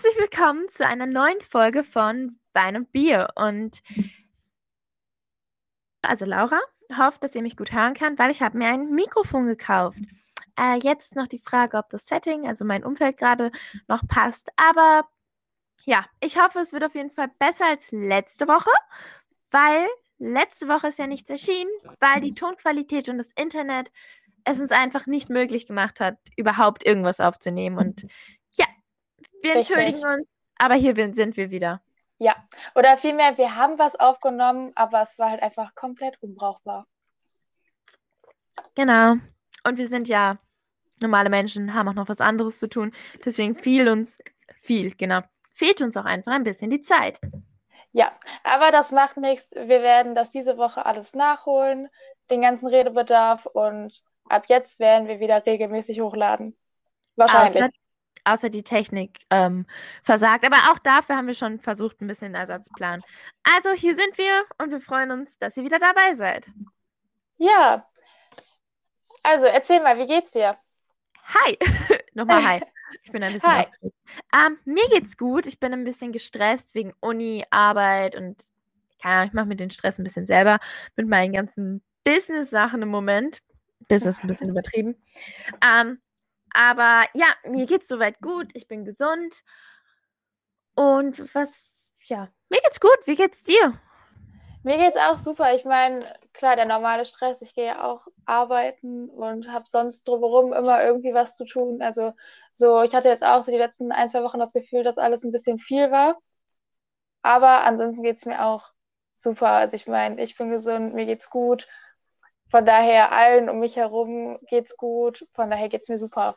Herzlich willkommen zu einer neuen Folge von Wein und Bier. Und also Laura, hoffe, dass ihr mich gut hören könnt, weil ich habe mir ein Mikrofon gekauft. Äh, jetzt noch die Frage, ob das Setting, also mein Umfeld gerade noch passt. Aber ja, ich hoffe, es wird auf jeden Fall besser als letzte Woche, weil letzte Woche ist ja nichts erschienen, weil die Tonqualität und das Internet es uns einfach nicht möglich gemacht hat, überhaupt irgendwas aufzunehmen. Und wir entschuldigen Richtig. uns, aber hier sind wir wieder. Ja, oder vielmehr, wir haben was aufgenommen, aber es war halt einfach komplett unbrauchbar. Genau. Und wir sind ja normale Menschen, haben auch noch was anderes zu tun. Deswegen fiel uns, viel, genau, fehlt uns auch einfach ein bisschen die Zeit. Ja, aber das macht nichts. Wir werden das diese Woche alles nachholen, den ganzen Redebedarf und ab jetzt werden wir wieder regelmäßig hochladen. Wahrscheinlich. Außer außer die Technik ähm, versagt. Aber auch dafür haben wir schon versucht, ein bisschen Ersatzplan. Also hier sind wir und wir freuen uns, dass ihr wieder dabei seid. Ja. Also erzähl mal, wie geht's dir? Hi. Nochmal hi. Ich bin ein bisschen hi. aufgeregt. Ähm, mir geht's gut. Ich bin ein bisschen gestresst wegen Uni, Arbeit und keine Ahnung, ich mache mir den Stress ein bisschen selber mit meinen ganzen Business-Sachen im Moment. Business ein bisschen übertrieben. Ähm, aber ja, mir geht's soweit gut. Ich bin gesund. Und was, ja, mir geht's gut. Wie geht's dir? Mir geht's auch super. Ich meine, klar, der normale Stress. Ich gehe ja auch arbeiten und habe sonst drumherum immer irgendwie was zu tun. Also so, ich hatte jetzt auch so die letzten ein, zwei Wochen das Gefühl, dass alles ein bisschen viel war. Aber ansonsten geht's mir auch super. Also ich meine, ich bin gesund, mir geht's gut. Von daher allen um mich herum geht's gut. Von daher geht's mir super.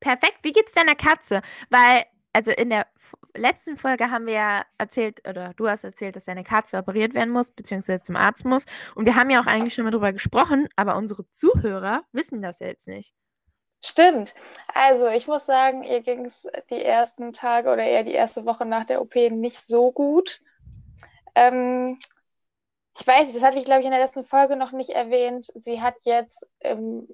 Perfekt. Wie geht's deiner Katze? Weil, also in der letzten Folge haben wir ja erzählt, oder du hast erzählt, dass deine Katze operiert werden muss, beziehungsweise zum Arzt muss. Und wir haben ja auch eigentlich schon mal drüber gesprochen, aber unsere Zuhörer wissen das ja jetzt nicht. Stimmt. Also ich muss sagen, ihr ging es die ersten Tage oder eher die erste Woche nach der OP nicht so gut. Ähm, ich weiß, das hatte ich, glaube ich, in der letzten Folge noch nicht erwähnt. Sie hat jetzt im,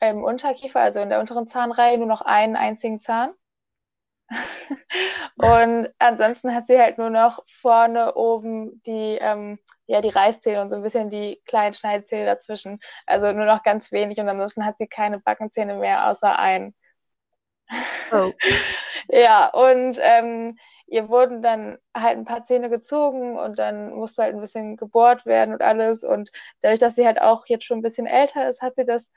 im Unterkiefer, also in der unteren Zahnreihe, nur noch einen einzigen Zahn. und ansonsten hat sie halt nur noch vorne oben die, ähm, ja, die Reißzähne und so ein bisschen die kleinen Schneidezähne dazwischen. Also nur noch ganz wenig und ansonsten hat sie keine Backenzähne mehr außer einen. Oh. ja, und ähm, ihr wurden dann halt ein paar Zähne gezogen und dann musste halt ein bisschen gebohrt werden und alles. Und dadurch, dass sie halt auch jetzt schon ein bisschen älter ist, hat sie das,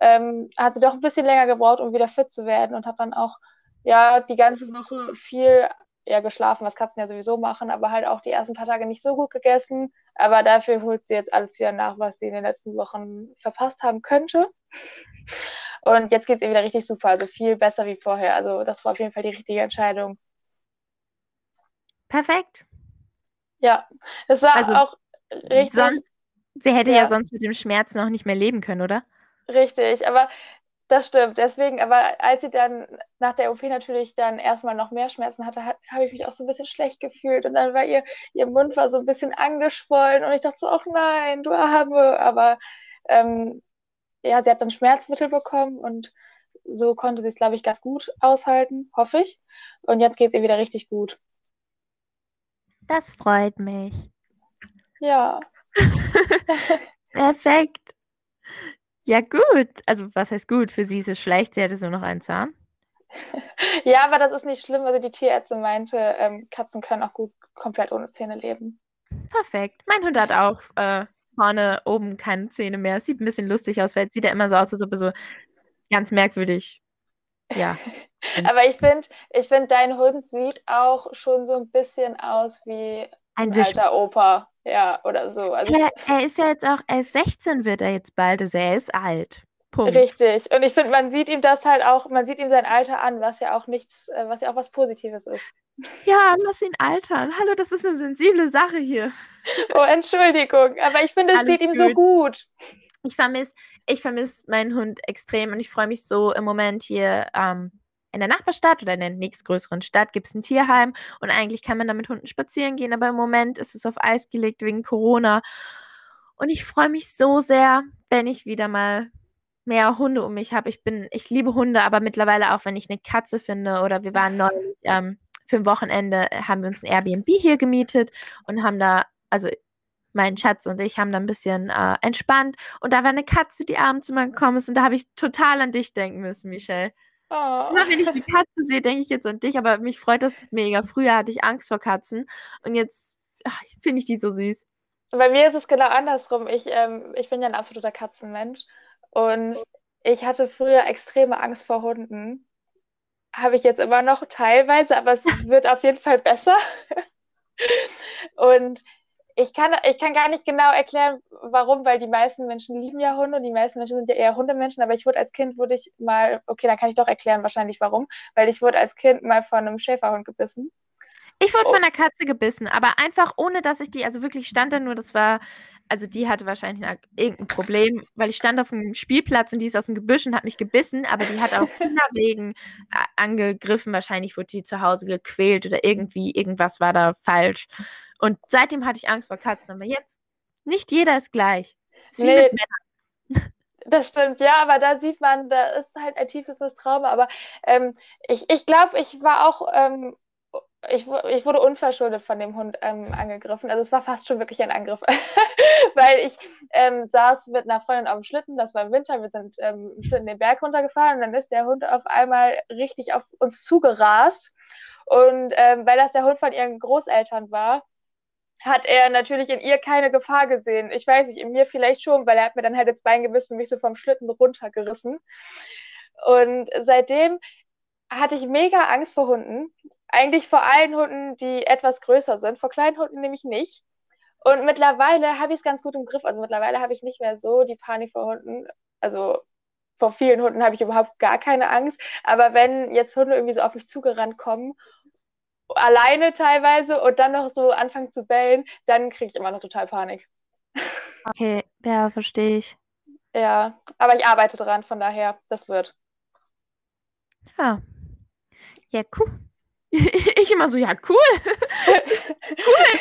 ähm, hat sie doch ein bisschen länger gebraucht, um wieder fit zu werden und hat dann auch ja die ganze Woche viel ja, geschlafen, was Katzen ja sowieso machen, aber halt auch die ersten paar Tage nicht so gut gegessen. Aber dafür holt sie jetzt alles wieder nach, was sie in den letzten Wochen verpasst haben könnte. Und jetzt geht es ihr wieder richtig super, also viel besser wie vorher. Also das war auf jeden Fall die richtige Entscheidung. Perfekt. Ja, es war also, auch richtig. Sonst, sie hätte ja. ja sonst mit dem Schmerz noch nicht mehr leben können, oder? Richtig, aber das stimmt. Deswegen, aber als sie dann nach der OP natürlich dann erstmal noch mehr Schmerzen hatte, habe ich mich auch so ein bisschen schlecht gefühlt. Und dann war ihr, ihr Mund war so ein bisschen angeschwollen und ich dachte so, ach nein, du Arme. Aber ähm, ja, sie hat dann Schmerzmittel bekommen und so konnte sie es, glaube ich, ganz gut aushalten, hoffe ich. Und jetzt geht es ihr wieder richtig gut. Das freut mich. Ja. Perfekt. Ja, gut. Also, was heißt gut? Für sie ist es schlecht, sie hätte so noch einen Zahn. Ja, aber das ist nicht schlimm. Also, die Tierärztin meinte, ähm, Katzen können auch gut komplett ohne Zähne leben. Perfekt. Mein Hund hat auch äh, vorne oben keine Zähne mehr. Sieht ein bisschen lustig aus, weil sieht ja immer so aus, als ob er so ganz merkwürdig. Ja. Aber ich finde, ich find, dein Hund sieht auch schon so ein bisschen aus wie ein, ein alter Opa. Ja, oder so. Also ja, er ist ja jetzt auch, er ist 16 wird er jetzt bald, also er ist alt. Punkt. Richtig. Und ich finde, man sieht ihm das halt auch, man sieht ihm sein Alter an, was ja auch nichts, äh, was ja auch was Positives ist. Ja, lass ihn altern. Hallo, das ist eine sensible Sache hier. Oh, Entschuldigung, aber ich finde, es steht ihm so gut. Ich vermisse ich vermiss meinen Hund extrem und ich freue mich so im Moment hier ähm, in der Nachbarstadt oder in der nächstgrößeren Stadt gibt es ein Tierheim und eigentlich kann man da mit Hunden spazieren gehen, aber im Moment ist es auf Eis gelegt wegen Corona. Und ich freue mich so sehr, wenn ich wieder mal mehr Hunde um mich habe. Ich bin, ich liebe Hunde, aber mittlerweile auch, wenn ich eine Katze finde oder wir waren neulich ähm, für ein Wochenende, haben wir uns ein Airbnb hier gemietet und haben da, also mein Schatz und ich haben da ein bisschen äh, entspannt und da war eine Katze, die abends immer gekommen ist und da habe ich total an dich denken müssen, Michelle. Oh. Immer wenn ich eine Katze sehe, denke ich jetzt an dich, aber mich freut das mega. Früher hatte ich Angst vor Katzen und jetzt finde ich die so süß. Bei mir ist es genau andersrum. Ich, ähm, ich bin ja ein absoluter Katzenmensch und ich hatte früher extreme Angst vor Hunden. Habe ich jetzt immer noch teilweise, aber es wird auf jeden Fall besser. und ich kann, ich kann gar nicht genau erklären, warum, weil die meisten Menschen lieben ja Hunde und die meisten Menschen sind ja eher Hundemenschen, aber ich wurde als Kind, wurde ich mal, okay, dann kann ich doch erklären wahrscheinlich warum, weil ich wurde als Kind mal von einem Schäferhund gebissen. Ich wurde oh. von einer Katze gebissen, aber einfach ohne, dass ich die, also wirklich stand da nur, das war, also die hatte wahrscheinlich irgendein Problem, weil ich stand auf einem Spielplatz und die ist aus dem Gebüsch und hat mich gebissen, aber die hat auch Kinderwegen äh, angegriffen, wahrscheinlich wurde die zu Hause gequält oder irgendwie, irgendwas war da falsch. Und seitdem hatte ich Angst vor Katzen. Aber jetzt, nicht jeder ist gleich. Ist nee, Das stimmt, ja, aber da sieht man, da ist halt ein tiefstes Trauma. Aber ähm, ich, ich glaube, ich war auch, ähm, ich, ich wurde unverschuldet von dem Hund ähm, angegriffen. Also es war fast schon wirklich ein Angriff, weil ich ähm, saß mit einer Freundin auf dem Schlitten, das war im Winter, wir sind ähm, im Schlitten den Berg runtergefahren und dann ist der Hund auf einmal richtig auf uns zugerast. Und ähm, weil das der Hund von ihren Großeltern war, hat er natürlich in ihr keine Gefahr gesehen. Ich weiß nicht, in mir vielleicht schon, weil er hat mir dann halt das Bein gebissen und mich so vom Schlitten runtergerissen. Und seitdem hatte ich mega Angst vor Hunden. Eigentlich vor allen Hunden, die etwas größer sind. Vor kleinen Hunden nämlich nicht. Und mittlerweile habe ich es ganz gut im Griff. Also mittlerweile habe ich nicht mehr so die Panik vor Hunden. Also vor vielen Hunden habe ich überhaupt gar keine Angst. Aber wenn jetzt Hunde irgendwie so auf mich zugerannt kommen alleine teilweise und dann noch so anfangen zu bellen, dann kriege ich immer noch total Panik. Okay, ja, verstehe ich. Ja, aber ich arbeite dran, von daher, das wird. Ja. Ja, cool. Ich immer so, ja, cool. cool.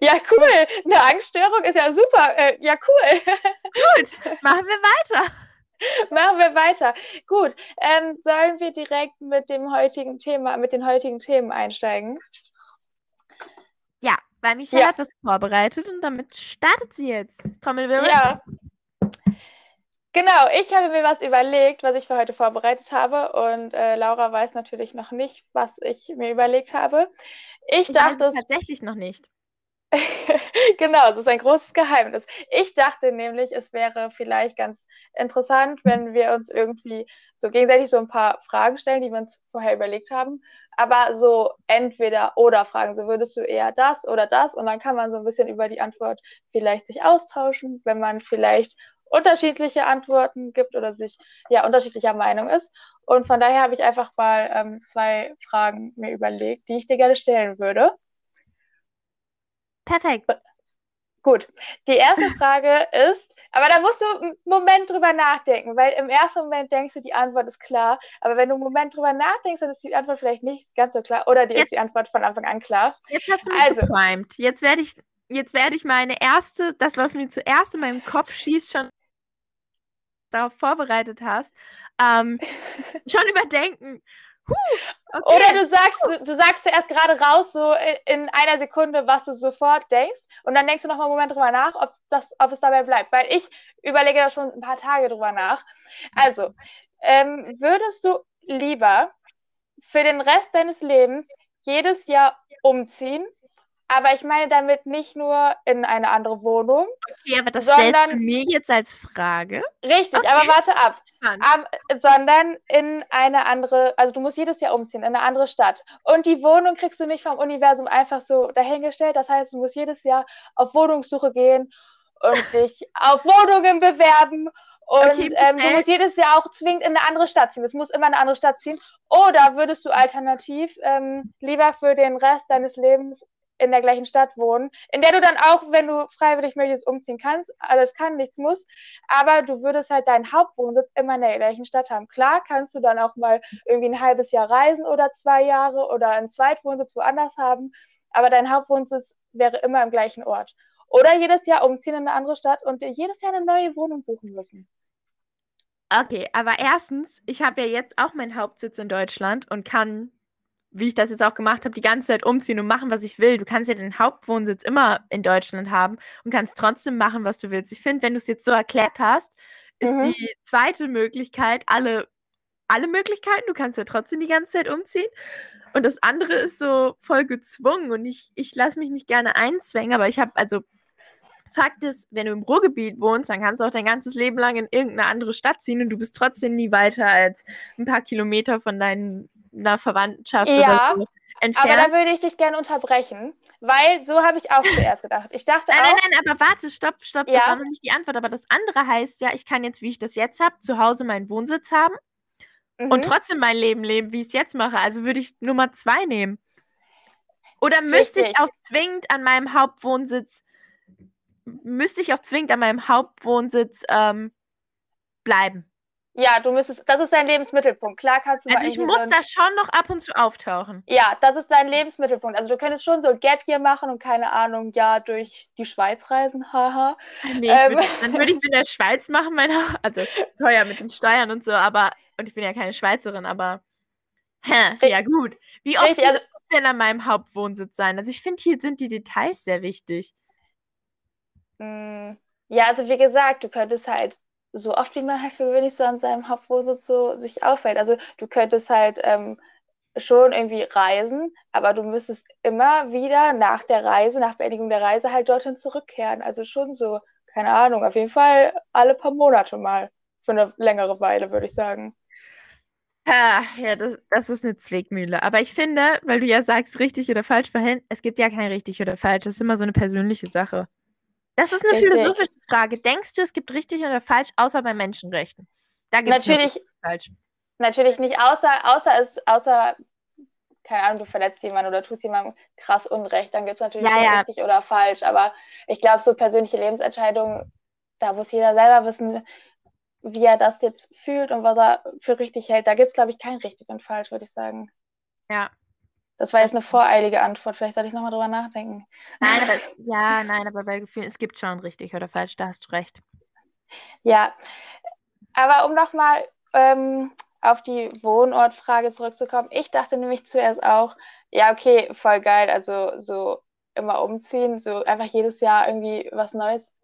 Ja, cool. Eine Angststörung ist ja super. Äh, ja, cool. Gut, machen wir weiter. Machen wir weiter. Gut, ähm, sollen wir direkt mit dem heutigen Thema, mit den heutigen Themen einsteigen? Ja, weil Michelle ja. hat was vorbereitet und damit startet sie jetzt. Trommelwirbel. Ja. Genau, ich habe mir was überlegt, was ich für heute vorbereitet habe und äh, Laura weiß natürlich noch nicht, was ich mir überlegt habe. Ich, ich dachte es tatsächlich noch nicht. genau, das ist ein großes Geheimnis. Ich dachte nämlich, es wäre vielleicht ganz interessant, wenn wir uns irgendwie so gegenseitig so ein paar Fragen stellen, die wir uns vorher überlegt haben, aber so entweder oder Fragen. So würdest du eher das oder das und dann kann man so ein bisschen über die Antwort vielleicht sich austauschen, wenn man vielleicht unterschiedliche Antworten gibt oder sich ja unterschiedlicher Meinung ist. Und von daher habe ich einfach mal ähm, zwei Fragen mir überlegt, die ich dir gerne stellen würde. Perfekt. Gut. Die erste Frage ist, aber da musst du einen Moment drüber nachdenken, weil im ersten Moment denkst du, die Antwort ist klar, aber wenn du einen Moment drüber nachdenkst, dann ist die Antwort vielleicht nicht ganz so klar oder die jetzt, ist die Antwort von Anfang an klar. Jetzt hast du mich also, geprimed. Jetzt werde ich, jetzt werde ich meine erste, das, was mir zuerst in meinem Kopf schießt, schon darauf vorbereitet hast, ähm, schon überdenken. Okay. Oder du sagst, du, du sagst zuerst gerade raus, so in einer Sekunde, was du sofort denkst, und dann denkst du noch mal einen Moment drüber nach, ob, das, ob es dabei bleibt. Weil ich überlege da schon ein paar Tage drüber nach. Also, ähm, würdest du lieber für den Rest deines Lebens jedes Jahr umziehen aber ich meine damit nicht nur in eine andere Wohnung. Okay, aber das sondern, stellst du mir jetzt als Frage. Richtig, okay. aber warte ab. Um, sondern in eine andere, also du musst jedes Jahr umziehen, in eine andere Stadt. Und die Wohnung kriegst du nicht vom Universum einfach so dahingestellt. Das heißt, du musst jedes Jahr auf Wohnungssuche gehen und dich auf Wohnungen bewerben. Und okay, ähm, du musst jedes Jahr auch zwingend in eine andere Stadt ziehen. Es muss immer eine andere Stadt ziehen. Oder würdest du alternativ ähm, lieber für den Rest deines Lebens in der gleichen Stadt wohnen, in der du dann auch, wenn du freiwillig möchtest, umziehen kannst. Alles kann, nichts muss. Aber du würdest halt deinen Hauptwohnsitz immer in der gleichen Stadt haben. Klar kannst du dann auch mal irgendwie ein halbes Jahr reisen oder zwei Jahre oder einen Zweitwohnsitz woanders haben. Aber dein Hauptwohnsitz wäre immer im gleichen Ort. Oder jedes Jahr umziehen in eine andere Stadt und jedes Jahr eine neue Wohnung suchen müssen. Okay, aber erstens, ich habe ja jetzt auch meinen Hauptsitz in Deutschland und kann, wie ich das jetzt auch gemacht habe, die ganze Zeit umziehen und machen, was ich will. Du kannst ja den Hauptwohnsitz immer in Deutschland haben und kannst trotzdem machen, was du willst. Ich finde, wenn du es jetzt so erklärt hast, ist Mhm. die zweite Möglichkeit alle, alle Möglichkeiten. Du kannst ja trotzdem die ganze Zeit umziehen. Und das andere ist so voll gezwungen und ich, ich lasse mich nicht gerne einzwängen, aber ich habe, also Fakt ist, wenn du im Ruhrgebiet wohnst, dann kannst du auch dein ganzes Leben lang in irgendeine andere Stadt ziehen und du bist trotzdem nie weiter als ein paar Kilometer von deiner Verwandtschaft Ja, oder so Aber entfernt. da würde ich dich gerne unterbrechen, weil so habe ich auch zuerst gedacht. Ich dachte Nein, auch, nein, nein, aber warte, stopp, stopp, das Ja. war noch nicht die Antwort. Aber das andere heißt ja, ich kann jetzt, wie ich das jetzt habe, zu Hause meinen Wohnsitz haben mhm. und trotzdem mein Leben leben, wie ich es jetzt mache. Also würde ich Nummer zwei nehmen. Oder müsste ich Richtig. auch zwingend an meinem Hauptwohnsitz, müsste ich auch zwingend an meinem Hauptwohnsitz ähm, bleiben? Ja, du müsstest, das ist dein Lebensmittelpunkt. Klar kannst du Also ich muss so da schon noch ab und zu auftauchen. Ja, das ist dein Lebensmittelpunkt. Also du könntest schon so Gap hier machen und keine Ahnung, ja, durch die Schweiz reisen, haha. Nee, ich Ähm. würd, dann würde ich es in der Schweiz machen, meine, also das ist teuer mit den Steuern und so, aber, und ich bin ja keine Schweizerin, aber, hä, ja gut. Wie oft Richtig, also- ich denn an meinem Hauptwohnsitz sein? Also ich finde, hier sind die Details sehr wichtig. Mm, Ja, also wie gesagt, du könntest halt so oft, wie man halt für gewöhnlich so an seinem Hauptwohnsitz so sich aufhält. Also du könntest halt ähm, schon irgendwie reisen, aber du müsstest immer wieder nach der Reise, nach Beendigung der Reise halt dorthin zurückkehren. Also schon so, keine Ahnung, auf jeden Fall alle paar Monate mal. Für eine längere Weile, würde ich sagen. Ha, ja, das, das ist eine Zwickmühle. Aber ich finde, weil du ja sagst, richtig oder falsch verhält, es gibt ja kein richtig oder falsch. Das ist immer so eine persönliche Sache. Das ist eine Richtig. philosophische Frage. Denkst du, es gibt richtig oder falsch, außer bei Menschenrechten? Da gibt es Natürlich, falsch. natürlich nicht, außer, außer es, außer, keine Ahnung, du verletzt jemanden oder tust jemandem krass Unrecht, dann gibt es natürlich Ja, ja. richtig oder falsch. Aber ich glaube, so persönliche Lebensentscheidungen, da muss jeder selber wissen, wie er das jetzt fühlt und was er für richtig hält. Da gibt es, glaube ich, kein richtig und falsch, würde ich sagen. Ja. Das war jetzt eine voreilige Antwort. Vielleicht sollte ich nochmal drüber nachdenken. Nein, aber, ja, nein, aber bei Gefühlen, es gibt schon richtig oder falsch, da hast du recht. Ja, aber um nochmal ähm, auf die Wohnortfrage zurückzukommen, ich dachte nämlich zuerst auch, ja, okay, voll geil, also so immer umziehen, so einfach jedes Jahr irgendwie was Neues.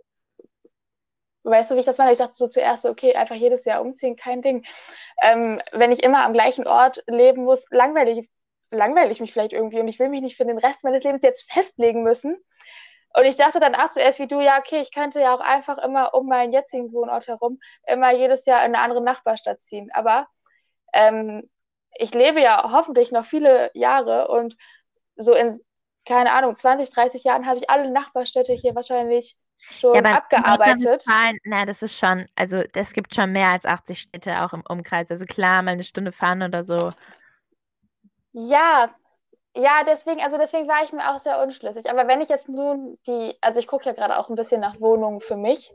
Weißt du, wie ich das meine? Ich dachte so zuerst, so, okay, einfach jedes Jahr umziehen, kein Ding. Ähm, wenn ich immer am gleichen Ort leben muss, langweilig, langweile ich mich vielleicht irgendwie und ich will mich nicht für den Rest meines Lebens jetzt festlegen müssen. Und ich dachte dann auch zuerst wie du, ja, okay, ich könnte ja auch einfach immer um meinen jetzigen Wohnort herum immer jedes Jahr in eine andere Nachbarstadt ziehen. Aber ähm, ich lebe ja hoffentlich noch viele Jahre und so in, keine Ahnung, 20, 30 Jahren habe ich alle Nachbarstädte hier wahrscheinlich schon Ja, abgearbeitet. Na, das ist schon, also es gibt schon mehr als 80 Städte auch im Umkreis. Also klar, mal eine Stunde fahren oder so. Ja, ja, deswegen, also deswegen war ich mir auch sehr unschlüssig. Aber wenn ich jetzt nun die, also ich gucke ja gerade auch ein bisschen nach Wohnungen für mich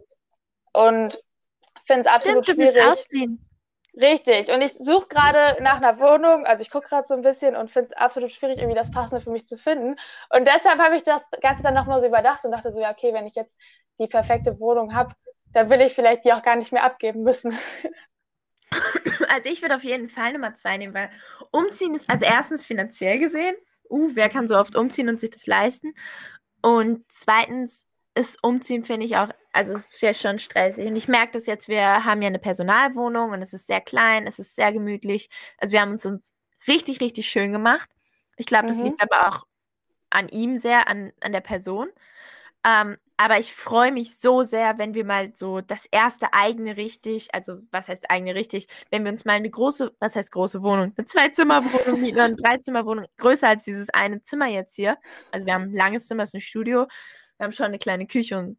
und finde es absolut Stimmt, schwierig. ausziehen. Richtig. Und ich suche gerade nach einer Wohnung, also ich gucke gerade so ein bisschen und finde es absolut schwierig, irgendwie das Passende für mich zu finden. Und deshalb habe ich das Ganze dann nochmal so überdacht und dachte so, ja, okay, wenn ich jetzt die perfekte Wohnung habe, dann will ich vielleicht die auch gar nicht mehr abgeben müssen. Also ich würde auf jeden Fall Nummer zwei nehmen, weil umziehen ist also erstens finanziell gesehen. Uh, wer kann so oft umziehen und sich das leisten? Und zweitens ist umziehen, finde ich auch, also es ist ja schon stressig. Und ich merke das jetzt, wir haben ja eine Personalwohnung und es ist sehr klein, es ist sehr gemütlich. Also wir haben uns, uns richtig, richtig schön gemacht. Ich glaube, das Mhm. liegt aber auch an ihm sehr, an, an der Person. Ähm, aber ich freue mich so sehr, wenn wir mal so das erste eigene richtig, also was heißt eigene richtig, wenn wir uns mal eine große, was heißt große Wohnung, eine Zwei-Zimmer-Wohnung eine Dreizimmer-Wohnung, größer als dieses eine Zimmer jetzt hier. Also wir haben ein langes Zimmer, es ist ein Studio, wir haben schon eine kleine Küche und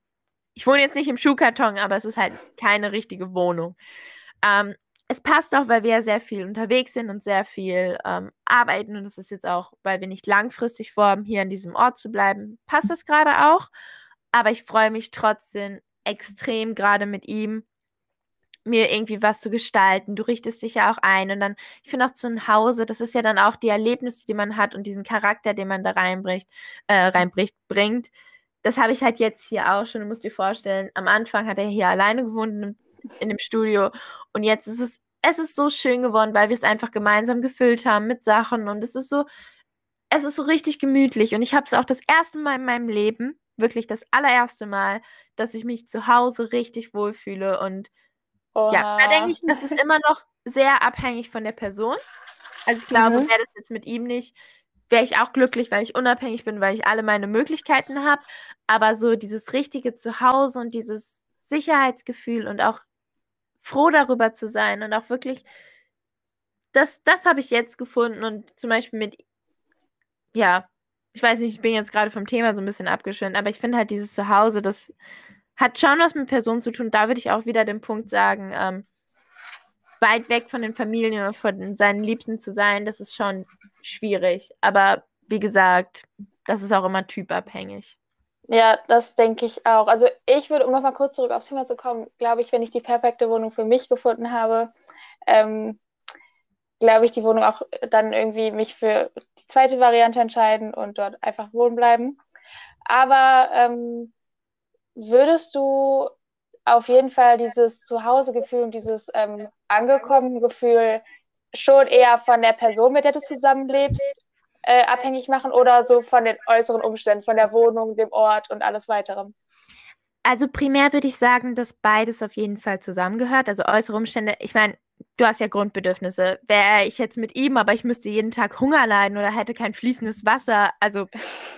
ich wohne jetzt nicht im Schuhkarton, aber es ist halt keine richtige Wohnung. Ähm, es passt auch, weil wir ja sehr viel unterwegs sind und sehr viel ähm, arbeiten und es ist jetzt auch, weil wir nicht langfristig vorhaben, hier an diesem Ort zu bleiben, passt das gerade auch. Aber ich freue mich trotzdem extrem gerade mit ihm, mir irgendwie was zu gestalten. Du richtest dich ja auch ein und dann, ich finde auch zu Hause, das ist ja dann auch die Erlebnisse, die man hat und diesen Charakter, den man da reinbricht, äh, reinbricht, bringt. Das habe ich halt jetzt hier auch schon. Du musst dir vorstellen, am Anfang hat er hier alleine gewohnt und in dem Studio. Und jetzt ist es, es ist so schön geworden, weil wir es einfach gemeinsam gefüllt haben mit Sachen und es ist so, es ist so richtig gemütlich. Und ich habe es auch das erste Mal in meinem Leben, wirklich das allererste Mal, dass ich mich zu Hause richtig wohlfühle. Und Oha. ja, da denke ich, das ist immer noch sehr abhängig von der Person. Also ich glaube, mhm. wäre das jetzt mit ihm nicht, wäre ich auch glücklich, weil ich unabhängig bin, weil ich alle meine Möglichkeiten habe. Aber so dieses richtige Zuhause und dieses Sicherheitsgefühl und auch froh darüber zu sein und auch wirklich, das, das habe ich jetzt gefunden und zum Beispiel mit, ja, ich weiß nicht, ich bin jetzt gerade vom Thema so ein bisschen abgeschwindet, aber ich finde halt dieses Zuhause, das hat schon was mit Personen zu tun. Da würde ich auch wieder den Punkt sagen, ähm, weit weg von den Familien oder von seinen Liebsten zu sein, das ist schon schwierig. Aber wie gesagt, das ist auch immer typabhängig. Ja, das denke ich auch. Also ich würde, um nochmal kurz zurück aufs Thema zu kommen, glaube ich, wenn ich die perfekte Wohnung für mich gefunden habe, ähm, glaube ich, die Wohnung auch dann irgendwie mich für die zweite Variante entscheiden und dort einfach wohnen bleiben. Aber ähm, würdest du auf jeden Fall dieses Zuhausegefühl und dieses ähm, angekommen Gefühl schon eher von der Person, mit der du zusammenlebst, äh, abhängig machen oder so von den äußeren Umständen, von der Wohnung, dem Ort und alles weitere? Also primär würde ich sagen, dass beides auf jeden Fall zusammengehört. Also äußere Umstände, ich meine, du hast ja Grundbedürfnisse. Wäre ich jetzt mit ihm, aber ich müsste jeden Tag Hunger leiden oder hätte kein fließendes Wasser. Also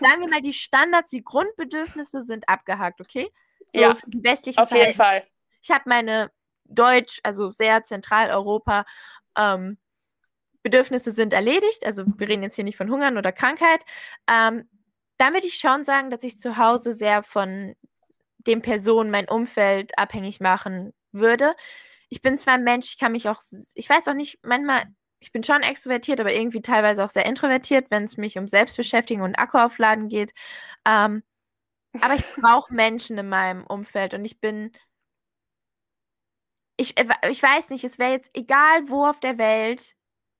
sagen wir mal, die Standards, die Grundbedürfnisse sind abgehakt, okay? So ja, die westlichen auf jeden Fall. Ich habe meine Deutsch, also sehr Zentraleuropa, ähm, Bedürfnisse sind erledigt. Also wir reden jetzt hier nicht von Hungern oder Krankheit. Ähm, dann würde ich schon sagen, dass ich zu Hause sehr von den Personen, mein Umfeld abhängig machen würde. Ich bin zwar ein Mensch, ich kann mich auch, ich weiß auch nicht, manchmal, ich bin schon extrovertiert, aber irgendwie teilweise auch sehr introvertiert, wenn es mich um Selbstbeschäftigung und Akkuaufladen geht. Ähm, aber ich brauche Menschen in meinem Umfeld und ich bin. Ich, äh, ich weiß nicht, es wäre jetzt egal wo auf der Welt,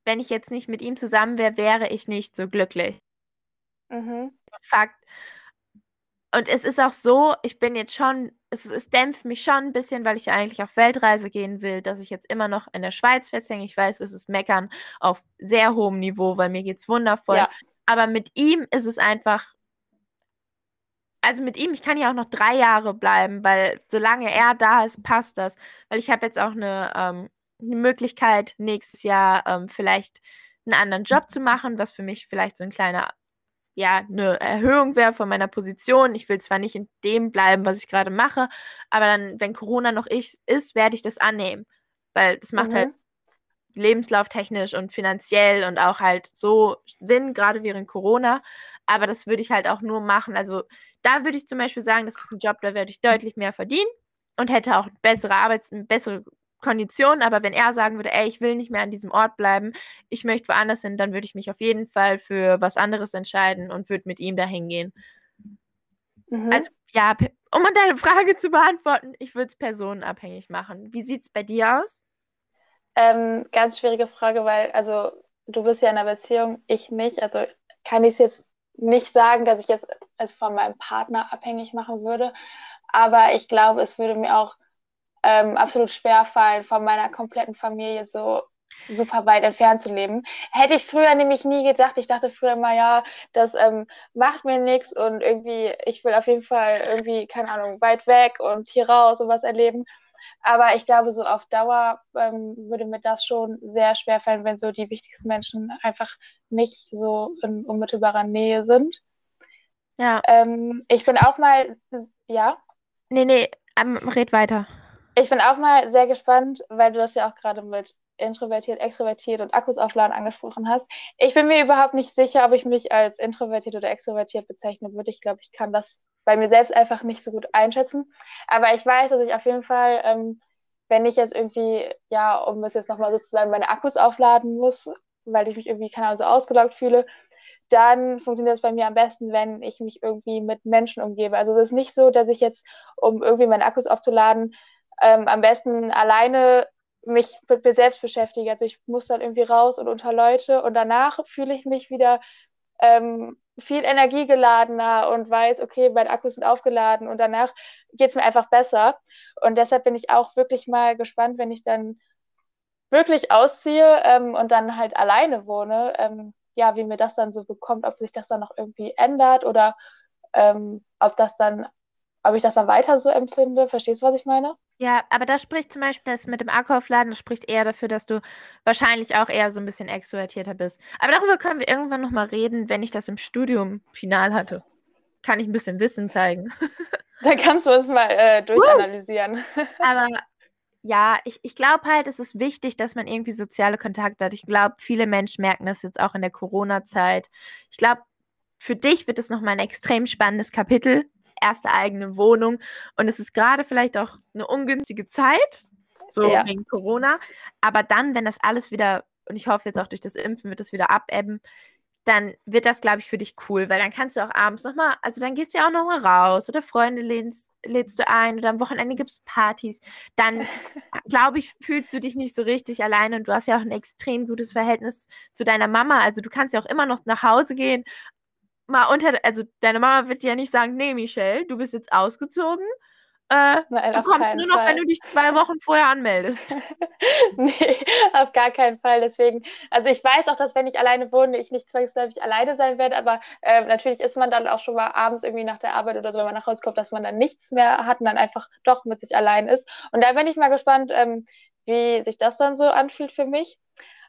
wenn ich jetzt nicht mit ihm zusammen wäre, wäre ich nicht so glücklich. Mhm. Fakt. Und es ist auch so, ich bin jetzt schon, es, es dämpft mich schon ein bisschen, weil ich eigentlich auf Weltreise gehen will, dass ich jetzt immer noch in der Schweiz festhänge. Ich weiß, es ist Meckern auf sehr hohem Niveau, weil mir geht es wundervoll. Ja. Aber mit ihm ist es einfach also mit ihm, ich kann ja auch noch drei Jahre bleiben, weil solange er da ist, passt das. Weil ich habe jetzt auch eine, ähm, eine Möglichkeit, nächstes Jahr ähm, vielleicht einen anderen Job zu machen, was für mich vielleicht so ein kleiner, ja, eine Erhöhung wäre von meiner Position. Ich will zwar nicht in dem bleiben, was ich gerade mache, aber dann, wenn Corona noch ich, ist, werde ich das annehmen. Weil das macht halt mhm. halt lebenslauftechnisch und finanziell und auch halt so Sinn, gerade während Corona. Aber das würde ich halt auch nur machen. Also da würde ich zum Beispiel sagen, das ist ein Job, da werde ich deutlich mehr verdienen und hätte auch bessere Arbeits-, bessere Konditionen. Aber wenn er sagen würde, ey, ich will nicht mehr an diesem Ort bleiben, ich möchte woanders hin, dann würde ich mich auf jeden Fall für was anderes entscheiden und würde mit ihm dahin gehen. Mhm. Also ja, um deine Frage zu beantworten, ich würde es personenabhängig machen. Wie sieht es bei dir aus? Ähm, ganz schwierige Frage, weil, also, du bist ja in einer Beziehung, ich nicht. Also kann ich es jetzt nicht sagen, dass ich jetzt es von meinem Partner abhängig machen würde. Aber ich glaube, es würde mir auch ähm, absolut schwer fallen, von meiner kompletten Familie so super weit entfernt zu leben. Hätte ich früher nämlich nie gedacht. Ich dachte früher immer, ja, das ähm, macht mir nichts und irgendwie, ich will auf jeden Fall irgendwie, keine Ahnung, weit weg und hier raus und was erleben. Aber ich glaube, so auf Dauer ähm, würde mir das schon sehr schwer fallen, wenn so die wichtigsten Menschen einfach nicht so in unmittelbarer Nähe sind. Ja. Ähm, ich bin auch mal, ja? Nee, nee, um, red weiter. Ich bin auch mal sehr gespannt, weil du das ja auch gerade mit introvertiert, extrovertiert und Akkus aufladen angesprochen hast. Ich bin mir überhaupt nicht sicher, ob ich mich als introvertiert oder extrovertiert bezeichnen würde. Ich glaube, ich kann das bei mir selbst einfach nicht so gut einschätzen. Aber ich weiß, dass ich auf jeden Fall, ähm, wenn ich jetzt irgendwie, ja, um es jetzt nochmal sozusagen meine Akkus aufladen muss, weil ich mich irgendwie, keine Ahnung, so ausgelaugt fühle, dann funktioniert das bei mir am besten, wenn ich mich irgendwie mit Menschen umgebe. Also es ist nicht so, dass ich jetzt, um irgendwie meine Akkus aufzuladen, ähm, am besten alleine mich mit mir selbst beschäftige. Also ich muss dann irgendwie raus und unter Leute und danach fühle ich mich wieder ähm, viel energiegeladener und weiß, okay, meine Akkus sind aufgeladen und danach geht es mir einfach besser. Und deshalb bin ich auch wirklich mal gespannt, wenn ich dann wirklich ausziehe ähm, und dann halt alleine wohne, ähm, ja, wie mir das dann so bekommt, ob sich das dann noch irgendwie ändert oder ähm, ob das dann, ob ich das dann weiter so empfinde. Verstehst du, was ich meine? Ja, aber das spricht zum Beispiel das mit dem Akku-Aufladen, das spricht eher dafür, dass du wahrscheinlich auch eher so ein bisschen extrovertierter bist. Aber darüber können wir irgendwann nochmal reden, wenn ich das im Studium final hatte. Kann ich ein bisschen Wissen zeigen. Dann kannst du uns mal äh, durchanalysieren. aber ja, ich, ich glaube halt, es ist wichtig, dass man irgendwie soziale Kontakte hat. Ich glaube, viele Menschen merken das jetzt auch in der Corona-Zeit. Ich glaube, für dich wird es nochmal ein extrem spannendes Kapitel, erste eigene Wohnung. Und es ist gerade vielleicht auch eine ungünstige Zeit, so ja. wegen Corona. Aber dann, wenn das alles wieder, und ich hoffe jetzt auch durch das Impfen wird es wieder abebben, dann wird das, glaube ich, für dich cool, weil dann kannst du auch abends nochmal, also dann gehst du ja auch nochmal raus oder Freunde lädst, lädst du ein oder am Wochenende gibt es Partys. Dann, glaube ich, fühlst du dich nicht so richtig alleine und du hast ja auch ein extrem gutes Verhältnis zu deiner Mama. Also du kannst ja auch immer noch nach Hause gehen mal unter, also deine Mama wird dir ja nicht sagen, nee, Michelle, du bist jetzt ausgezogen. Äh, Nein, du kommst nur noch, Fall. wenn du dich zwei Wochen vorher anmeldest. nee, auf gar keinen Fall. Deswegen, also ich weiß auch, dass wenn ich alleine wohne, ich nicht zwangsläufig alleine sein werde, aber äh, natürlich ist man dann auch schon mal abends irgendwie nach der Arbeit oder so, wenn man nach Hause kommt, dass man dann nichts mehr hat und dann einfach doch mit sich allein ist. Und da bin ich mal gespannt, ähm, wie sich das dann so anfühlt für mich.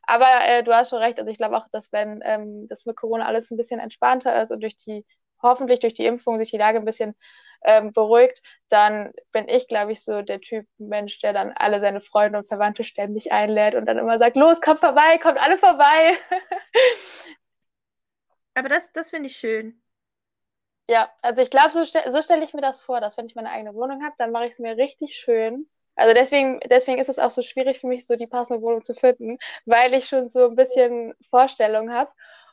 Aber äh, du hast schon recht. Also ich glaube auch, dass wenn ähm, das mit Corona alles ein bisschen entspannter ist und durch die, hoffentlich durch die Impfung sich die Lage ein bisschen ähm, beruhigt, dann bin ich, glaube ich, so der Typ Mensch, der dann alle seine Freunde und Verwandte ständig einlädt und dann immer sagt, los, kommt vorbei, kommt alle vorbei. Aber das, das finde ich schön. Ja, also ich glaube, so, so stelle ich mir das vor, dass wenn ich meine eigene Wohnung habe, dann mache ich es mir richtig schön also deswegen, deswegen ist es auch so schwierig für mich, so die passende Wohnung zu finden, weil ich schon so ein bisschen Vorstellung habe.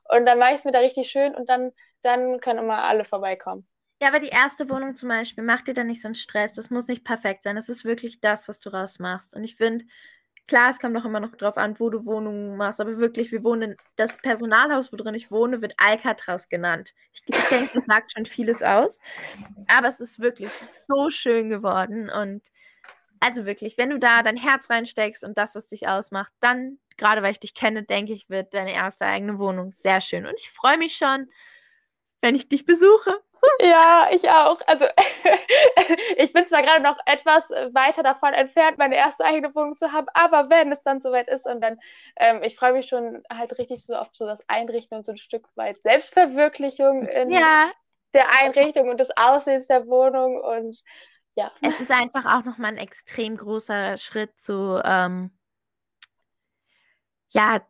Und dann mache ich es mir da richtig schön und dann, dann können immer alle vorbeikommen. Ja, aber die erste Wohnung zum Beispiel, mach dir da nicht so einen Stress. Das muss nicht perfekt sein. Das ist wirklich das, was du rausmachst. Und ich finde, klar, es kommt auch immer noch drauf an, wo du Wohnungen machst, aber wirklich, wir wohnen, in, das Personalhaus, wo drin ich wohne, wird Alcatraz genannt. Ich, ich denke, das sagt schon vieles aus. Aber es ist wirklich so schön geworden und also wirklich, wenn du da dein Herz reinsteckst und das, was dich ausmacht, dann, gerade weil ich dich kenne, denke ich, wird deine erste eigene Wohnung sehr schön. Und ich freue mich schon, wenn ich dich besuche. Ja, ich auch. Also ich bin zwar gerade noch etwas weiter davon entfernt, meine erste eigene Wohnung zu haben, aber wenn es dann soweit ist und dann, ähm, ich freue mich schon halt richtig so oft so das Einrichten und so ein Stück weit Selbstverwirklichung in ja. der Einrichtung und des Aussehens der Wohnung und ja. Es ist einfach auch nochmal ein extrem großer Schritt zu, ähm, ja,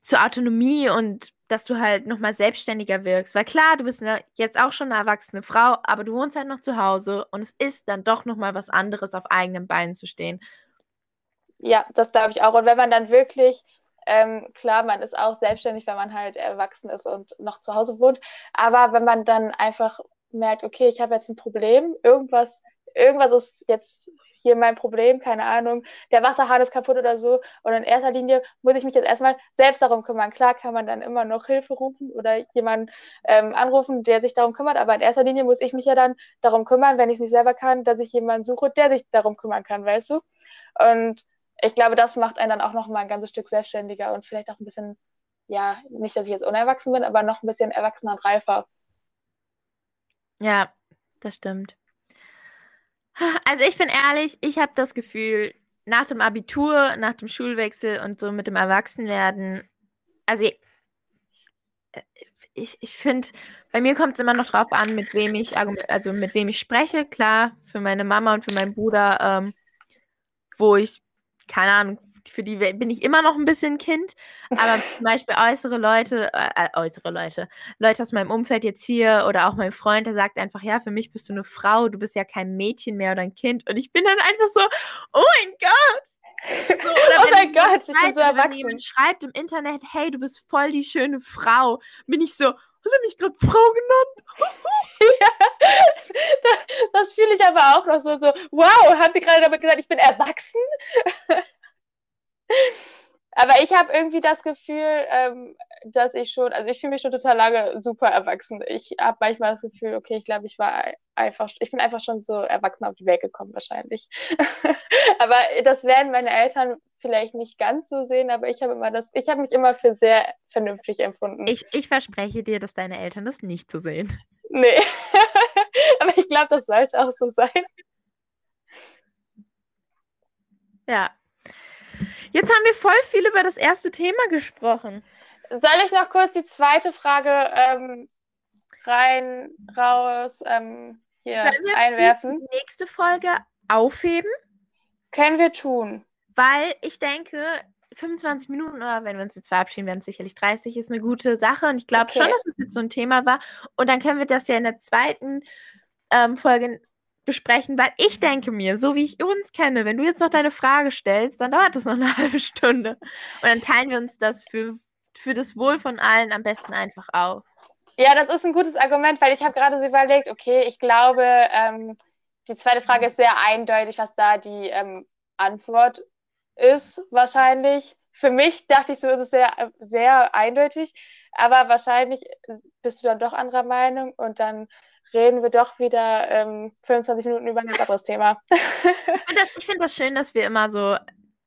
zur Autonomie und dass du halt nochmal selbstständiger wirkst. Weil klar, du bist eine, jetzt auch schon eine erwachsene Frau, aber du wohnst halt noch zu Hause und es ist dann doch nochmal was anderes, auf eigenen Beinen zu stehen. Ja, das glaube ich auch. Und wenn man dann wirklich, ähm, klar, man ist auch selbstständig, wenn man halt erwachsen ist und noch zu Hause wohnt, aber wenn man dann einfach merkt, okay, ich habe jetzt ein Problem, irgendwas, irgendwas ist jetzt hier mein Problem, keine Ahnung, der Wasserhahn ist kaputt oder so. Und in erster Linie muss ich mich jetzt erstmal selbst darum kümmern. Klar kann man dann immer noch Hilfe rufen oder jemanden ähm, anrufen, der sich darum kümmert, aber in erster Linie muss ich mich ja dann darum kümmern, wenn ich es nicht selber kann, dass ich jemanden suche, der sich darum kümmern kann, weißt du? Und ich glaube, das macht einen dann auch noch mal ein ganzes Stück selbstständiger und vielleicht auch ein bisschen, ja, nicht, dass ich jetzt unerwachsen bin, aber noch ein bisschen erwachsener und reifer. Ja, das stimmt. Also ich bin ehrlich, ich habe das Gefühl, nach dem Abitur, nach dem Schulwechsel und so mit dem Erwachsenwerden, also ich, ich finde, bei mir kommt es immer noch drauf an, mit wem ich also mit wem ich spreche. Klar, für meine Mama und für meinen Bruder, ähm, wo ich, keine Ahnung, für die bin ich immer noch ein bisschen Kind. Aber zum Beispiel äußere Leute, äh, äh, äußere Leute, Leute aus meinem Umfeld jetzt hier oder auch mein Freund, der sagt einfach, ja, für mich bist du eine Frau, du bist ja kein Mädchen mehr oder ein Kind. Und ich bin dann einfach so, oh mein Gott. So, oh mein Gott, ich bin so erwachsen. Wenn schreibt im Internet, hey, du bist voll die schöne Frau, bin ich so, hat er mich gerade Frau genannt? ja, das, das fühle ich aber auch noch so, so, wow, haben Sie gerade damit gesagt, ich bin erwachsen? Aber ich habe irgendwie das Gefühl, ähm, dass ich schon, also ich fühle mich schon total lange super erwachsen. Ich habe manchmal das Gefühl, okay, ich glaube, ich war einfach, ich bin einfach schon so erwachsen auf die Welt gekommen wahrscheinlich. aber das werden meine Eltern vielleicht nicht ganz so sehen, aber ich habe immer das, ich habe mich immer für sehr vernünftig empfunden. Ich, ich verspreche dir, dass deine Eltern das nicht so sehen. Nee. aber ich glaube, das sollte auch so sein. Ja. Jetzt haben wir voll viel über das erste Thema gesprochen. Soll ich noch kurz die zweite Frage ähm, rein, raus ähm, hier Sollen wir einwerfen? Die nächste Folge aufheben? Können wir tun. Weil ich denke, 25 Minuten oder wenn wir uns jetzt verabschieden, werden es sicherlich 30, ist eine gute Sache. Und ich glaube okay. schon, dass es jetzt so ein Thema war. Und dann können wir das ja in der zweiten ähm, Folge besprechen, weil ich denke mir, so wie ich uns kenne, wenn du jetzt noch deine Frage stellst, dann dauert das noch eine halbe Stunde. Und dann teilen wir uns das für, für das Wohl von allen am besten einfach auf. Ja, das ist ein gutes Argument, weil ich habe gerade so überlegt, okay, ich glaube, ähm, die zweite Frage ist sehr eindeutig, was da die ähm, Antwort ist, wahrscheinlich. Für mich dachte ich so, ist es sehr, sehr eindeutig, aber wahrscheinlich bist du dann doch anderer Meinung und dann reden wir doch wieder ähm, 25 Minuten über ein anderes Thema. ich finde das, find das schön, dass wir immer so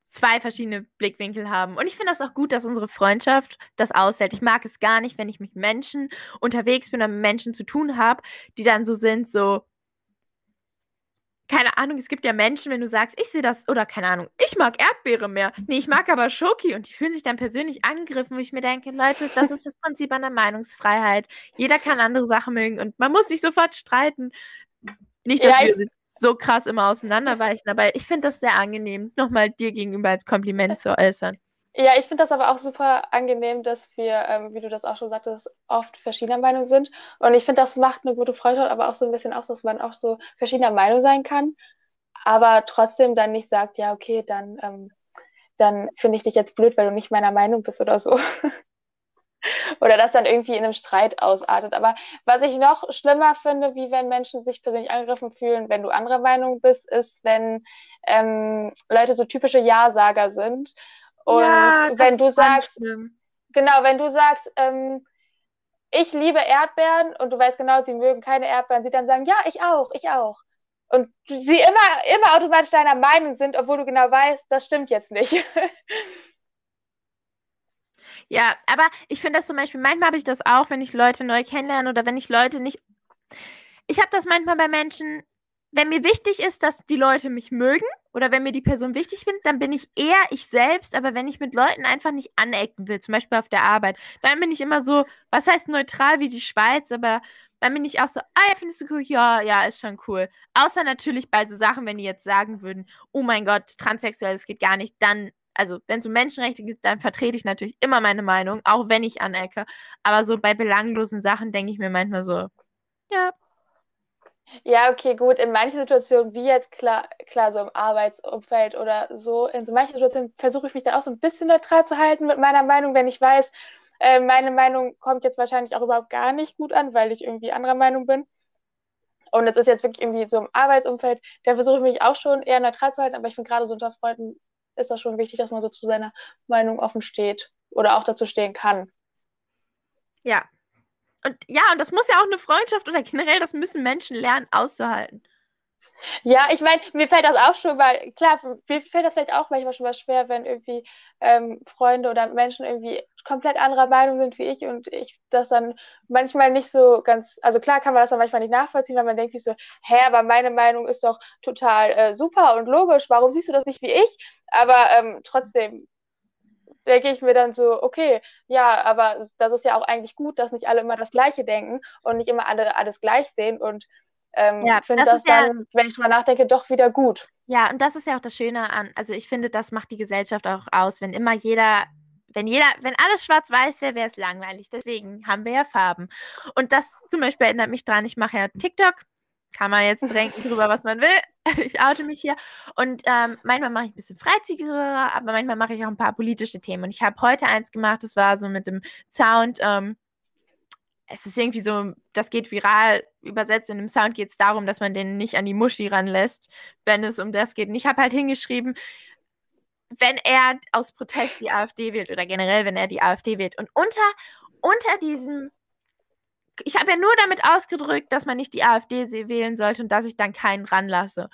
zwei verschiedene Blickwinkel haben. Und ich finde das auch gut, dass unsere Freundschaft das aushält. Ich mag es gar nicht, wenn ich mit Menschen unterwegs bin oder mit Menschen zu tun habe, die dann so sind, so, keine Ahnung, es gibt ja Menschen, wenn du sagst, ich sehe das, oder keine Ahnung, ich mag Erdbeere mehr. Nee, ich mag aber Schoki und die fühlen sich dann persönlich angegriffen, wo ich mir denke, Leute, das ist das Prinzip an der Meinungsfreiheit. Jeder kann andere Sachen mögen und man muss nicht sofort streiten. Nicht, dass ja, wir so krass immer auseinanderweichen, aber ich finde das sehr angenehm, nochmal dir gegenüber als Kompliment zu äußern. Ja, ich finde das aber auch super angenehm, dass wir, ähm, wie du das auch schon sagtest, oft verschiedener Meinung sind. Und ich finde, das macht eine gute Freundschaft, aber auch so ein bisschen aus, dass man auch so verschiedener Meinung sein kann, aber trotzdem dann nicht sagt, ja, okay, dann, ähm, dann finde ich dich jetzt blöd, weil du nicht meiner Meinung bist oder so. oder das dann irgendwie in einem Streit ausartet. Aber was ich noch schlimmer finde, wie wenn Menschen sich persönlich angegriffen fühlen, wenn du anderer Meinung bist, ist, wenn ähm, Leute so typische Ja-Sager sind und ja, wenn du sagst, genau, wenn du sagst, ähm, ich liebe Erdbeeren und du weißt genau, sie mögen keine Erdbeeren, sie dann sagen, ja, ich auch, ich auch. Und sie immer, immer automatisch deiner Meinung sind, obwohl du genau weißt, das stimmt jetzt nicht. ja, aber ich finde das zum Beispiel, manchmal habe ich das auch, wenn ich Leute neu kennenlerne oder wenn ich Leute nicht. Ich habe das manchmal bei Menschen, wenn mir wichtig ist, dass die Leute mich mögen oder wenn mir die Person wichtig findet, dann bin ich eher ich selbst. Aber wenn ich mit Leuten einfach nicht anecken will, zum Beispiel auf der Arbeit, dann bin ich immer so, was heißt neutral wie die Schweiz, aber dann bin ich auch so, ah ja, findest du cool? Ja, ja, ist schon cool. Außer natürlich bei so Sachen, wenn die jetzt sagen würden, oh mein Gott, transsexuell, das geht gar nicht, dann, also wenn es um Menschenrechte geht, dann vertrete ich natürlich immer meine Meinung, auch wenn ich anecke. Aber so bei belanglosen Sachen denke ich mir manchmal so, ja, ja, okay, gut. In manchen Situationen, wie jetzt klar, klar, so im Arbeitsumfeld oder so, in so manchen Situationen versuche ich mich dann auch so ein bisschen neutral zu halten mit meiner Meinung, wenn ich weiß, äh, meine Meinung kommt jetzt wahrscheinlich auch überhaupt gar nicht gut an, weil ich irgendwie anderer Meinung bin. Und es ist jetzt wirklich irgendwie so im Arbeitsumfeld, da versuche ich mich auch schon eher neutral zu halten, aber ich finde gerade so unter Freunden ist das schon wichtig, dass man so zu seiner Meinung offen steht oder auch dazu stehen kann. Ja, und ja, und das muss ja auch eine Freundschaft oder generell, das müssen Menschen lernen auszuhalten. Ja, ich meine, mir fällt das auch schon mal, klar, mir fällt das vielleicht auch manchmal schon mal schwer, wenn irgendwie ähm, Freunde oder Menschen irgendwie komplett anderer Meinung sind wie ich und ich das dann manchmal nicht so ganz, also klar kann man das dann manchmal nicht nachvollziehen, weil man denkt sich so, hä, aber meine Meinung ist doch total äh, super und logisch, warum siehst du das nicht wie ich? Aber ähm, trotzdem denke ich mir dann so, okay, ja, aber das ist ja auch eigentlich gut, dass nicht alle immer das Gleiche denken und nicht immer alle alles gleich sehen und ähm, ja, finde das, das dann, ja, wenn ich drüber nachdenke, doch wieder gut. Ja, und das ist ja auch das Schöne an, also ich finde, das macht die Gesellschaft auch aus, wenn immer jeder wenn jeder, wenn alles schwarz-weiß wäre, wäre es langweilig. Deswegen haben wir ja Farben. Und das zum Beispiel erinnert mich dran, ich mache ja TikTok kann man jetzt denken drüber, was man will. Ich oute mich hier. Und ähm, manchmal mache ich ein bisschen freizügigere, aber manchmal mache ich auch ein paar politische Themen. Und ich habe heute eins gemacht, das war so mit dem Sound. Ähm, es ist irgendwie so, das geht viral übersetzt. In dem Sound geht es darum, dass man den nicht an die Muschi ranlässt, wenn es um das geht. Und ich habe halt hingeschrieben, wenn er aus Protest die AfD wählt oder generell, wenn er die AfD wählt. Und unter, unter diesem, ich habe ja nur damit ausgedrückt, dass man nicht die AfD wählen sollte und dass ich dann keinen ranlasse.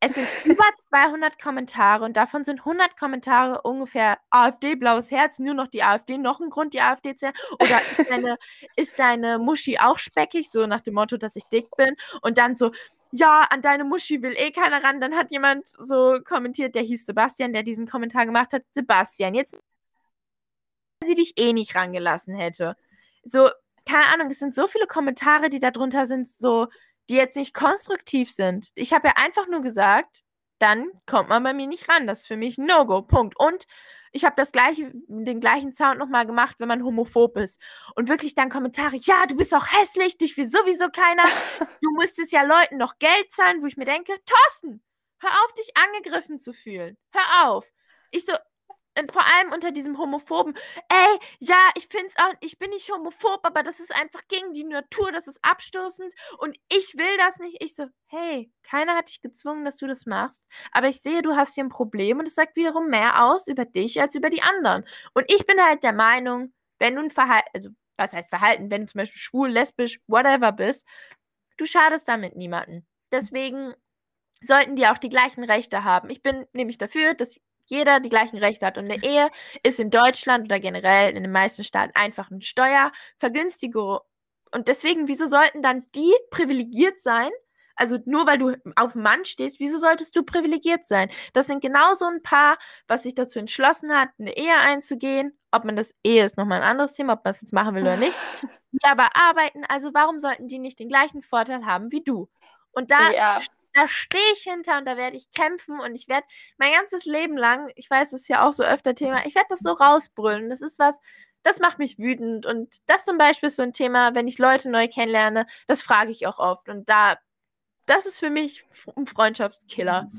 Es sind über 200 Kommentare und davon sind 100 Kommentare ungefähr AfD, blaues Herz, nur noch die AfD, noch ein Grund, die AfD zu Oder ist deine, ist deine Muschi auch speckig, so nach dem Motto, dass ich dick bin. Und dann so, ja, an deine Muschi will eh keiner ran. Dann hat jemand so kommentiert, der hieß Sebastian, der diesen Kommentar gemacht hat. Sebastian, jetzt sie dich eh nicht rangelassen hätte. So, keine Ahnung, es sind so viele Kommentare, die da drunter sind, so, die jetzt nicht konstruktiv sind. Ich habe ja einfach nur gesagt, dann kommt man bei mir nicht ran. Das ist für mich No-Go. Punkt. Und ich habe das gleiche, den gleichen Sound nochmal gemacht, wenn man homophob ist. Und wirklich dann Kommentare, ja, du bist auch hässlich, dich will sowieso keiner. Du müsstest ja Leuten noch Geld zahlen, wo ich mir denke, Thorsten, hör auf, dich angegriffen zu fühlen. Hör auf. Ich so, vor allem unter diesem homophoben, ey, ja, ich find's auch, ich bin nicht homophob, aber das ist einfach gegen die Natur, das ist abstoßend und ich will das nicht. Ich so, hey, keiner hat dich gezwungen, dass du das machst, aber ich sehe, du hast hier ein Problem und es sagt wiederum mehr aus über dich als über die anderen. Und ich bin halt der Meinung, wenn du ein Verhalten, also was heißt Verhalten, wenn du zum Beispiel schwul, lesbisch, whatever bist, du schadest damit niemanden. Deswegen sollten die auch die gleichen Rechte haben. Ich bin nämlich dafür, dass jeder die gleichen Rechte hat. Und eine Ehe ist in Deutschland oder generell in den meisten Staaten einfach eine Steuervergünstigung. Und deswegen, wieso sollten dann die privilegiert sein? Also nur weil du auf Mann stehst, wieso solltest du privilegiert sein? Das sind genauso ein Paar, was sich dazu entschlossen hat, eine Ehe einzugehen. Ob man das Ehe ist nochmal ein anderes Thema, ob man es jetzt machen will oder nicht. Die aber arbeiten, also warum sollten die nicht den gleichen Vorteil haben wie du? Und da ja da stehe ich hinter und da werde ich kämpfen und ich werde mein ganzes Leben lang, ich weiß, es ist ja auch so öfter Thema, ich werde das so rausbrüllen. Das ist was, das macht mich wütend und das zum Beispiel ist so ein Thema, wenn ich Leute neu kennenlerne, das frage ich auch oft und da das ist für mich ein Freundschaftskiller.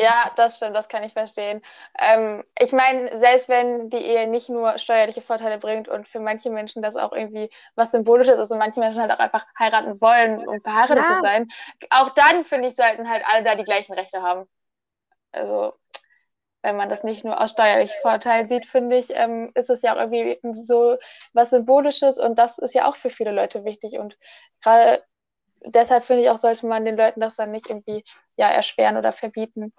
Ja, das stimmt, das kann ich verstehen. Ähm, ich meine, selbst wenn die Ehe nicht nur steuerliche Vorteile bringt und für manche Menschen das auch irgendwie was Symbolisches ist also manche Menschen halt auch einfach heiraten wollen, um verheiratet ja. zu sein, auch dann, finde ich, sollten halt alle da die gleichen Rechte haben. Also, wenn man das nicht nur aus steuerlichen Vorteilen sieht, finde ich, ähm, ist es ja auch irgendwie so was Symbolisches und das ist ja auch für viele Leute wichtig und gerade deshalb finde ich auch, sollte man den Leuten das dann nicht irgendwie ja, erschweren oder verbieten.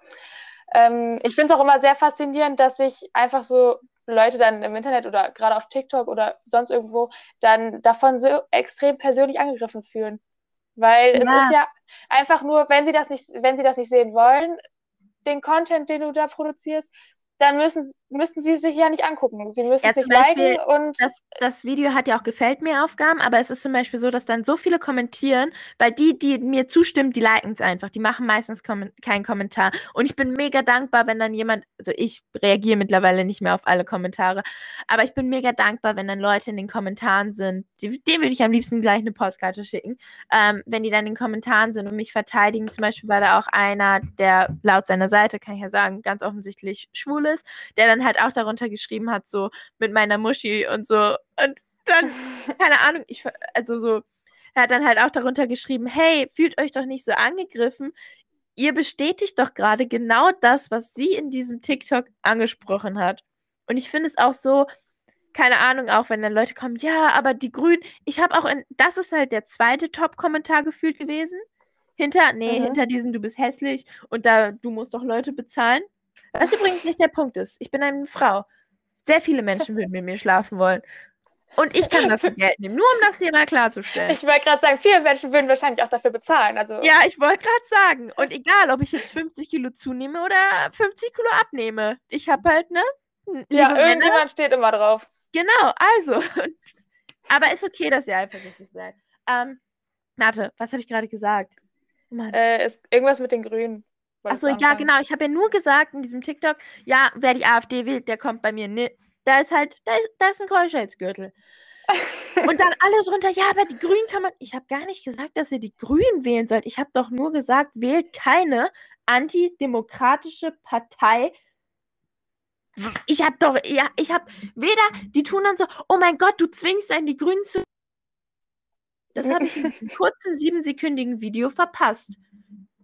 Ähm, ich finde es auch immer sehr faszinierend, dass sich einfach so Leute dann im Internet oder gerade auf TikTok oder sonst irgendwo dann davon so extrem persönlich angegriffen fühlen. Weil ja. es ist ja einfach nur, wenn sie das nicht, wenn sie das nicht sehen wollen, den Content, den du da produzierst, dann müssen, müssen sie sich ja nicht angucken. Sie müssen ja, sich Beispiel, liken und. Das, das Video hat ja auch gefällt mir Aufgaben, aber es ist zum Beispiel so, dass dann so viele kommentieren, weil die, die mir zustimmen, die liken es einfach. Die machen meistens kom keinen Kommentar. Und ich bin mega dankbar, wenn dann jemand, also ich reagiere mittlerweile nicht mehr auf alle Kommentare, aber ich bin mega dankbar, wenn dann Leute in den Kommentaren sind. Die, dem würde ich am liebsten gleich eine Postkarte schicken. Ähm, wenn die dann in den Kommentaren sind und mich verteidigen, zum Beispiel war da auch einer, der laut seiner Seite, kann ich ja sagen, ganz offensichtlich schwul ist, der dann halt auch darunter geschrieben hat, so mit meiner Muschi und so. Und dann, keine Ahnung, ich, also so, er hat dann halt auch darunter geschrieben, hey, fühlt euch doch nicht so angegriffen. Ihr bestätigt doch gerade genau das, was sie in diesem TikTok angesprochen hat. Und ich finde es auch so, keine Ahnung, auch wenn dann Leute kommen, ja, aber die Grünen, ich habe auch in, das ist halt der zweite Top-Kommentar gefühlt gewesen. Hinter, nee, mhm. hinter diesem, du bist hässlich und da, du musst doch Leute bezahlen. Was übrigens nicht der Punkt ist. Ich bin eine Frau. Sehr viele Menschen würden mit mir schlafen wollen. Und ich kann dafür Geld nehmen, nur um das hier mal klarzustellen. Ich wollte gerade sagen, viele Menschen würden wahrscheinlich auch dafür bezahlen. Also. Ja, ich wollte gerade sagen. Und egal, ob ich jetzt 50 Kilo zunehme oder 50 Kilo abnehme. Ich habe halt, ne? Ja, irgendjemand Männer. steht immer drauf. Genau, also. Aber ist okay, dass ihr eifersüchtig seid. Ähm, warte, was habe ich gerade gesagt? Äh, ist irgendwas mit den Grünen. Achso, ja, genau. Ich habe ja nur gesagt in diesem TikTok, ja, wer die AfD wählt, der kommt bei mir nicht. Da ist halt, da ist, da ist ein Keuschheitsgürtel. Und dann alle drunter, ja, aber die Grünen kann man. Ich habe gar nicht gesagt, dass ihr die Grünen wählen sollt. Ich habe doch nur gesagt, wählt keine antidemokratische Partei. Ich habe doch, ja, ich habe weder, die tun dann so, oh mein Gott, du zwingst einen, die Grünen zu. Das habe ich in diesem kurzen siebensekündigen Video verpasst.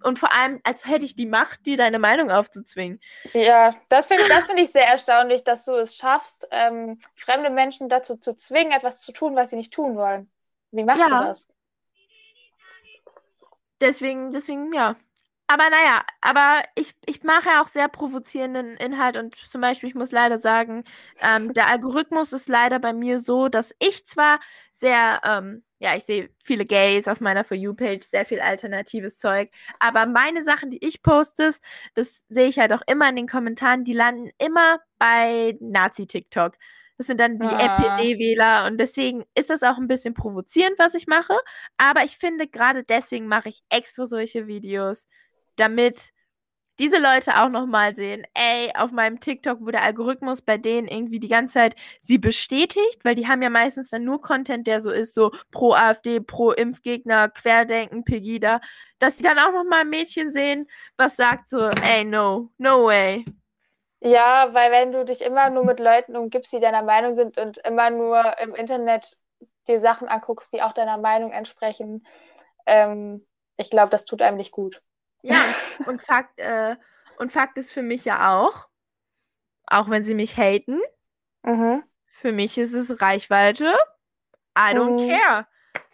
Und vor allem, als hätte ich die Macht, dir deine Meinung aufzuzwingen. Ja, das finde das find ich sehr erstaunlich, dass du es schaffst, ähm, fremde Menschen dazu zu zwingen, etwas zu tun, was sie nicht tun wollen. Wie machst ja. du das? Deswegen, deswegen, ja. Aber naja, aber ich, ich mache ja auch sehr provozierenden Inhalt und zum Beispiel, ich muss leider sagen, ähm, der Algorithmus ist leider bei mir so, dass ich zwar sehr, ähm, ja, ich sehe viele Gays auf meiner For You-Page, sehr viel alternatives Zeug, aber meine Sachen, die ich poste, das sehe ich halt auch immer in den Kommentaren, die landen immer bei Nazi-TikTok. Das sind dann die ah. NPD-Wähler und deswegen ist das auch ein bisschen provozierend, was ich mache. Aber ich finde, gerade deswegen mache ich extra solche Videos, damit diese Leute auch nochmal sehen, ey, auf meinem TikTok, wo der Algorithmus bei denen irgendwie die ganze Zeit sie bestätigt, weil die haben ja meistens dann nur Content, der so ist, so pro AfD, pro Impfgegner, Querdenken, Pegida, dass sie dann auch nochmal ein Mädchen sehen, was sagt so, ey, no, no way. Ja, weil wenn du dich immer nur mit Leuten umgibst, die deiner Meinung sind und immer nur im Internet dir Sachen anguckst, die auch deiner Meinung entsprechen, ähm, ich glaube, das tut einem nicht gut. Ja, und Fakt, äh, und Fakt ist für mich ja auch, auch wenn sie mich haten, mhm. für mich ist es Reichweite. I don't mhm. care.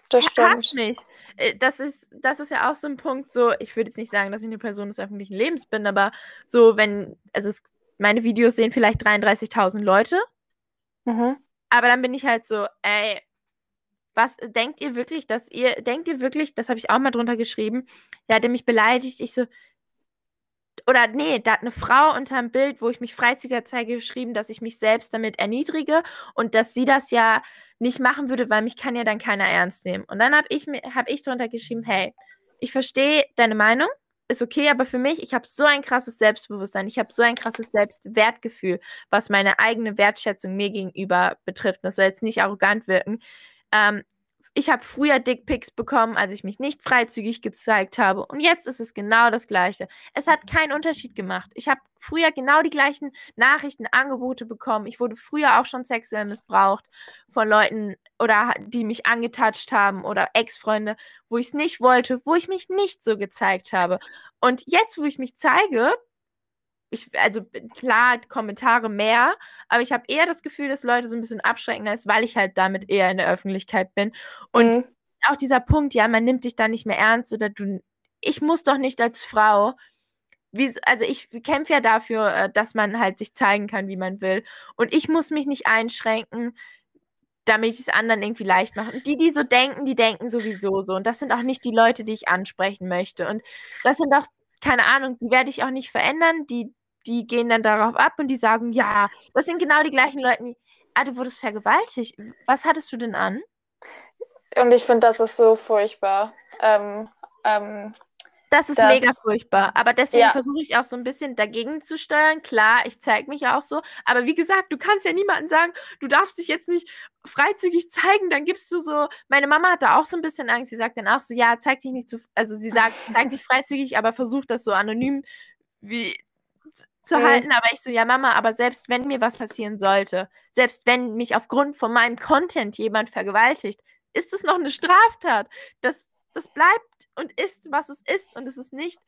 Das stimmt. Hass mich. Äh, das ist, das ist ja auch so ein Punkt, so, ich würde jetzt nicht sagen, dass ich eine Person des öffentlichen Lebens bin, aber so, wenn, also es, meine Videos sehen vielleicht 33.000 Leute. Mhm. Aber dann bin ich halt so, ey, was denkt ihr wirklich, dass ihr, denkt ihr wirklich, das habe ich auch mal drunter geschrieben, der hat mich beleidigt, ich so, oder nee, da hat eine Frau unter einem Bild, wo ich mich freizügiger zeige, geschrieben, dass ich mich selbst damit erniedrige und dass sie das ja nicht machen würde, weil mich kann ja dann keiner ernst nehmen. Und dann habe ich, hab ich drunter geschrieben, hey, ich verstehe deine Meinung, ist okay, aber für mich, ich habe so ein krasses Selbstbewusstsein, ich habe so ein krasses Selbstwertgefühl, was meine eigene Wertschätzung mir gegenüber betrifft. Das soll jetzt nicht arrogant wirken. Ähm, ich habe früher Dickpics bekommen, als ich mich nicht freizügig gezeigt habe. Und jetzt ist es genau das Gleiche. Es hat keinen Unterschied gemacht. Ich habe früher genau die gleichen Nachrichten, Angebote bekommen. Ich wurde früher auch schon sexuell missbraucht von Leuten oder die mich angetatscht haben oder Ex-Freunde, wo ich es nicht wollte, wo ich mich nicht so gezeigt habe. Und jetzt, wo ich mich zeige, ich, also klar, Kommentare mehr, aber ich habe eher das Gefühl, dass Leute so ein bisschen abschreckender ist, weil ich halt damit eher in der Öffentlichkeit bin. Und mhm. auch dieser Punkt, ja, man nimmt dich da nicht mehr ernst oder du, ich muss doch nicht als Frau, wie, also ich kämpfe ja dafür, äh, dass man halt sich zeigen kann, wie man will. Und ich muss mich nicht einschränken, damit ich es anderen irgendwie leicht mache. Und die, die so denken, die denken sowieso so. Und das sind auch nicht die Leute, die ich ansprechen möchte. Und das sind auch keine Ahnung, die werde ich auch nicht verändern. Die, die gehen dann darauf ab und die sagen, ja, das sind genau die gleichen Leute, die, ah, du wurdest vergewaltigt. Was hattest du denn an? Und ich finde, das ist so furchtbar. Ähm, ähm, das ist das, mega furchtbar. Aber deswegen ja. versuche ich auch so ein bisschen dagegen zu steuern. Klar, ich zeige mich auch so. Aber wie gesagt, du kannst ja niemandem sagen, du darfst dich jetzt nicht freizügig zeigen. Dann gibst du so. Meine Mama hat da auch so ein bisschen Angst. Sie sagt dann auch so: Ja, zeig dich nicht zu. Also, sie sagt, zeig dich freizügig, aber versuch das so anonym wie zu mhm. halten, aber ich so, ja, Mama, aber selbst wenn mir was passieren sollte, selbst wenn mich aufgrund von meinem Content jemand vergewaltigt, ist es noch eine Straftat. Das, das bleibt und ist, was es ist und es ist nicht.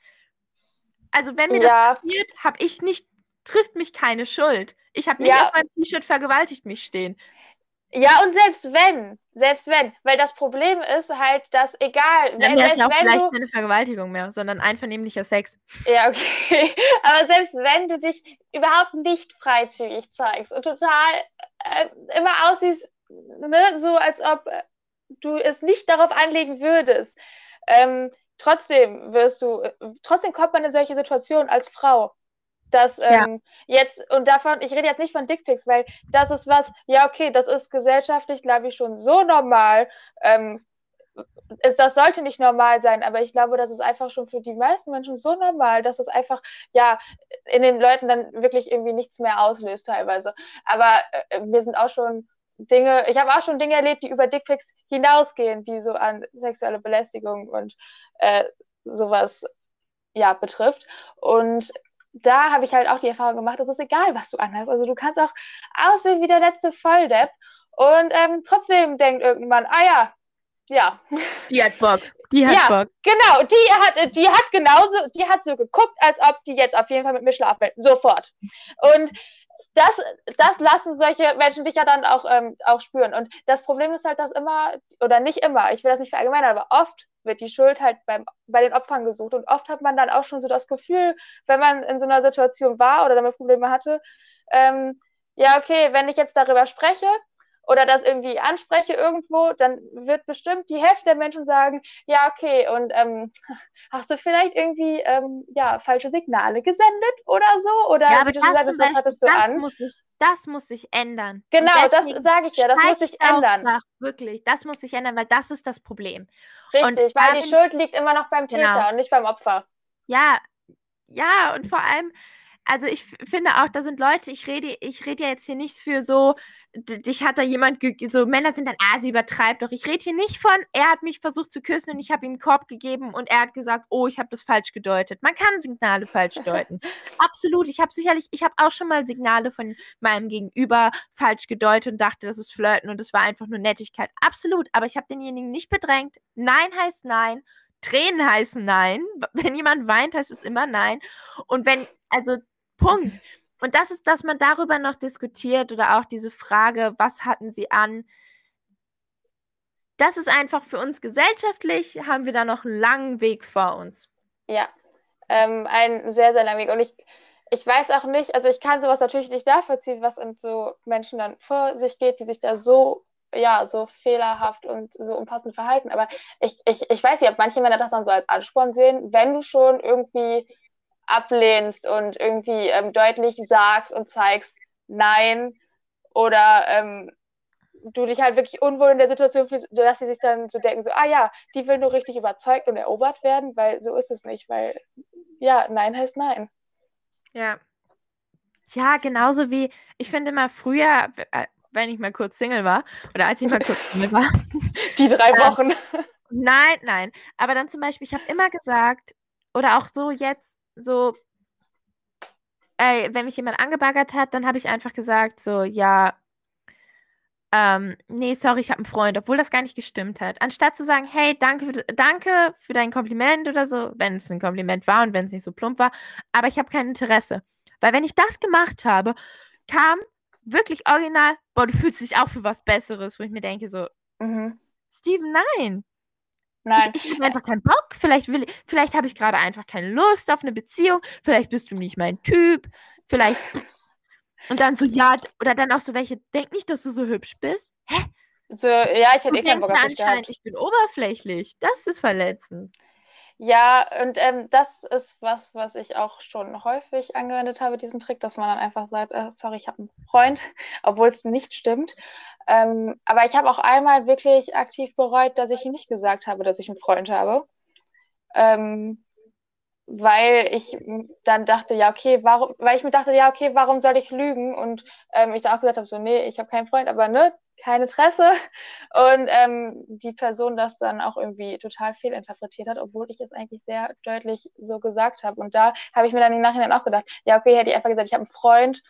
Also, wenn mir ja. das passiert, habe ich nicht, trifft mich keine Schuld. Ich habe nicht ja. auf meinem T-Shirt vergewaltigt mich stehen. Ja, und selbst wenn, selbst wenn, weil das Problem ist halt, dass egal, Dann wäre es ja auch vielleicht du, keine Vergewaltigung mehr, sondern einvernehmlicher Sex. Ja, okay. Aber selbst wenn du dich überhaupt nicht freizügig zeigst und total äh, immer aussiehst, ne, so als ob du es nicht darauf anlegen würdest, ähm, trotzdem wirst du, trotzdem kommt man in solche Situationen als Frau. Das ähm, ja. jetzt, und davon, ich rede jetzt nicht von Dickpics, weil das ist was, ja, okay, das ist gesellschaftlich, glaube ich, schon so normal. Ähm, ist, das sollte nicht normal sein, aber ich glaube, das ist einfach schon für die meisten Menschen so normal, dass es einfach, ja, in den Leuten dann wirklich irgendwie nichts mehr auslöst teilweise. Aber äh, wir sind auch schon Dinge, ich habe auch schon Dinge erlebt, die über Dickpics hinausgehen, die so an sexuelle Belästigung und äh, sowas ja betrifft. Und da habe ich halt auch die Erfahrung gemacht, es ist egal, was du anhast. Also du kannst auch aussehen wie der letzte Volldepp und ähm, trotzdem denkt irgendwann, ah ja, ja. Die hat Bock. Die hat ja, Bock. Genau, die hat, die hat genauso, die hat so geguckt, als ob die jetzt auf jeden Fall mit mir schlafen will. Sofort. Und das, das lassen solche Menschen dich ja dann auch, ähm, auch spüren. Und das Problem ist halt, dass immer, oder nicht immer, ich will das nicht verallgemeinern, aber oft wird die Schuld halt beim, bei den Opfern gesucht. Und oft hat man dann auch schon so das Gefühl, wenn man in so einer Situation war oder damit Probleme hatte, ähm, ja, okay, wenn ich jetzt darüber spreche, oder das irgendwie anspreche irgendwo, dann wird bestimmt die Hälfte der Menschen sagen, ja, okay, und ähm, hast du vielleicht irgendwie ähm, ja, falsche Signale gesendet oder so? Oder ja, aber wie du sagst, was hattest du das an? Muss ich, das muss sich ändern. Genau, das sage ich ja, das muss sich ändern. Nach, wirklich, das muss sich ändern, weil das ist das Problem. Richtig, und weil darin, die Schuld liegt immer noch beim Täter genau. und nicht beim Opfer. Ja, ja, und vor allem, also ich finde auch, da sind Leute, ich rede, ich rede ja jetzt hier nicht für so, dich hat da jemand, so Männer sind dann, ah, sie übertreibt doch. Ich rede hier nicht von, er hat mich versucht zu küssen und ich habe ihm einen Korb gegeben und er hat gesagt, oh, ich habe das falsch gedeutet. Man kann Signale falsch deuten. Absolut. Ich habe sicherlich, ich habe auch schon mal Signale von meinem Gegenüber falsch gedeutet und dachte, das ist Flirten und es war einfach nur Nettigkeit. Absolut. Aber ich habe denjenigen nicht bedrängt. Nein heißt nein. Tränen heißen nein. Wenn jemand weint, heißt es immer nein. Und wenn, also Punkt. Und das ist, dass man darüber noch diskutiert oder auch diese Frage, was hatten sie an? Das ist einfach für uns gesellschaftlich, haben wir da noch einen langen Weg vor uns. Ja, ähm, ein sehr, sehr langer Weg. Und ich, ich weiß auch nicht, also ich kann sowas natürlich nicht nachvollziehen, was in so Menschen dann vor sich geht, die sich da so ja, so fehlerhaft und so unpassend verhalten. Aber ich, ich, ich weiß nicht, ob manche Männer das dann so als Ansporn sehen, wenn du schon irgendwie ablehnst und irgendwie ähm, deutlich sagst und zeigst, nein, oder ähm, du dich halt wirklich unwohl in der Situation fühlst, dass sie sich dann so denken, so, ah ja, die will nur richtig überzeugt und erobert werden, weil so ist es nicht, weil ja, nein heißt nein. Ja. Ja, genauso wie, ich finde immer früher, äh, wenn ich mal kurz Single war, oder als ich mal kurz Single war. Die drei Wochen. Ähm, nein, nein. Aber dann zum Beispiel, ich habe immer gesagt, oder auch so jetzt, so, ey, wenn mich jemand angebaggert hat, dann habe ich einfach gesagt, so, ja, ähm, nee, sorry, ich habe einen Freund, obwohl das gar nicht gestimmt hat. Anstatt zu sagen, hey, danke für, danke für dein Kompliment oder so, wenn es ein Kompliment war und wenn es nicht so plump war, aber ich habe kein Interesse. Weil wenn ich das gemacht habe, kam wirklich original, boah, du fühlst dich auch für was Besseres, wo ich mir denke, so, mhm. Steven, nein. Nein. Ich, ich habe einfach keinen Bock. Vielleicht, will, vielleicht habe ich gerade einfach keine Lust auf eine Beziehung. Vielleicht bist du nicht mein Typ. Vielleicht. Und dann so, ja, oder dann auch so welche, denk nicht, dass du so hübsch bist. Hä? So, ja, ich hätte eh keinen Bock auf anscheinend, ich bin oberflächlich. Das ist verletzend. Ja, und ähm, das ist was, was ich auch schon häufig angewendet habe, diesen Trick, dass man dann einfach sagt, äh, sorry, ich habe einen Freund, obwohl es nicht stimmt. Ähm, aber ich habe auch einmal wirklich aktiv bereut, dass ich nicht gesagt habe, dass ich einen Freund habe. Ähm, weil ich dann dachte, ja, okay, warum, weil ich mir dachte, ja, okay, warum soll ich lügen? Und ähm, ich dann auch gesagt habe, so, nee, ich habe keinen Freund, aber ne, kein Interesse. Und ähm, die Person das dann auch irgendwie total fehlinterpretiert hat, obwohl ich es eigentlich sehr deutlich so gesagt habe. Und da habe ich mir dann im Nachhinein auch gedacht, ja, okay, hätte ich einfach gesagt, ich habe einen Freund,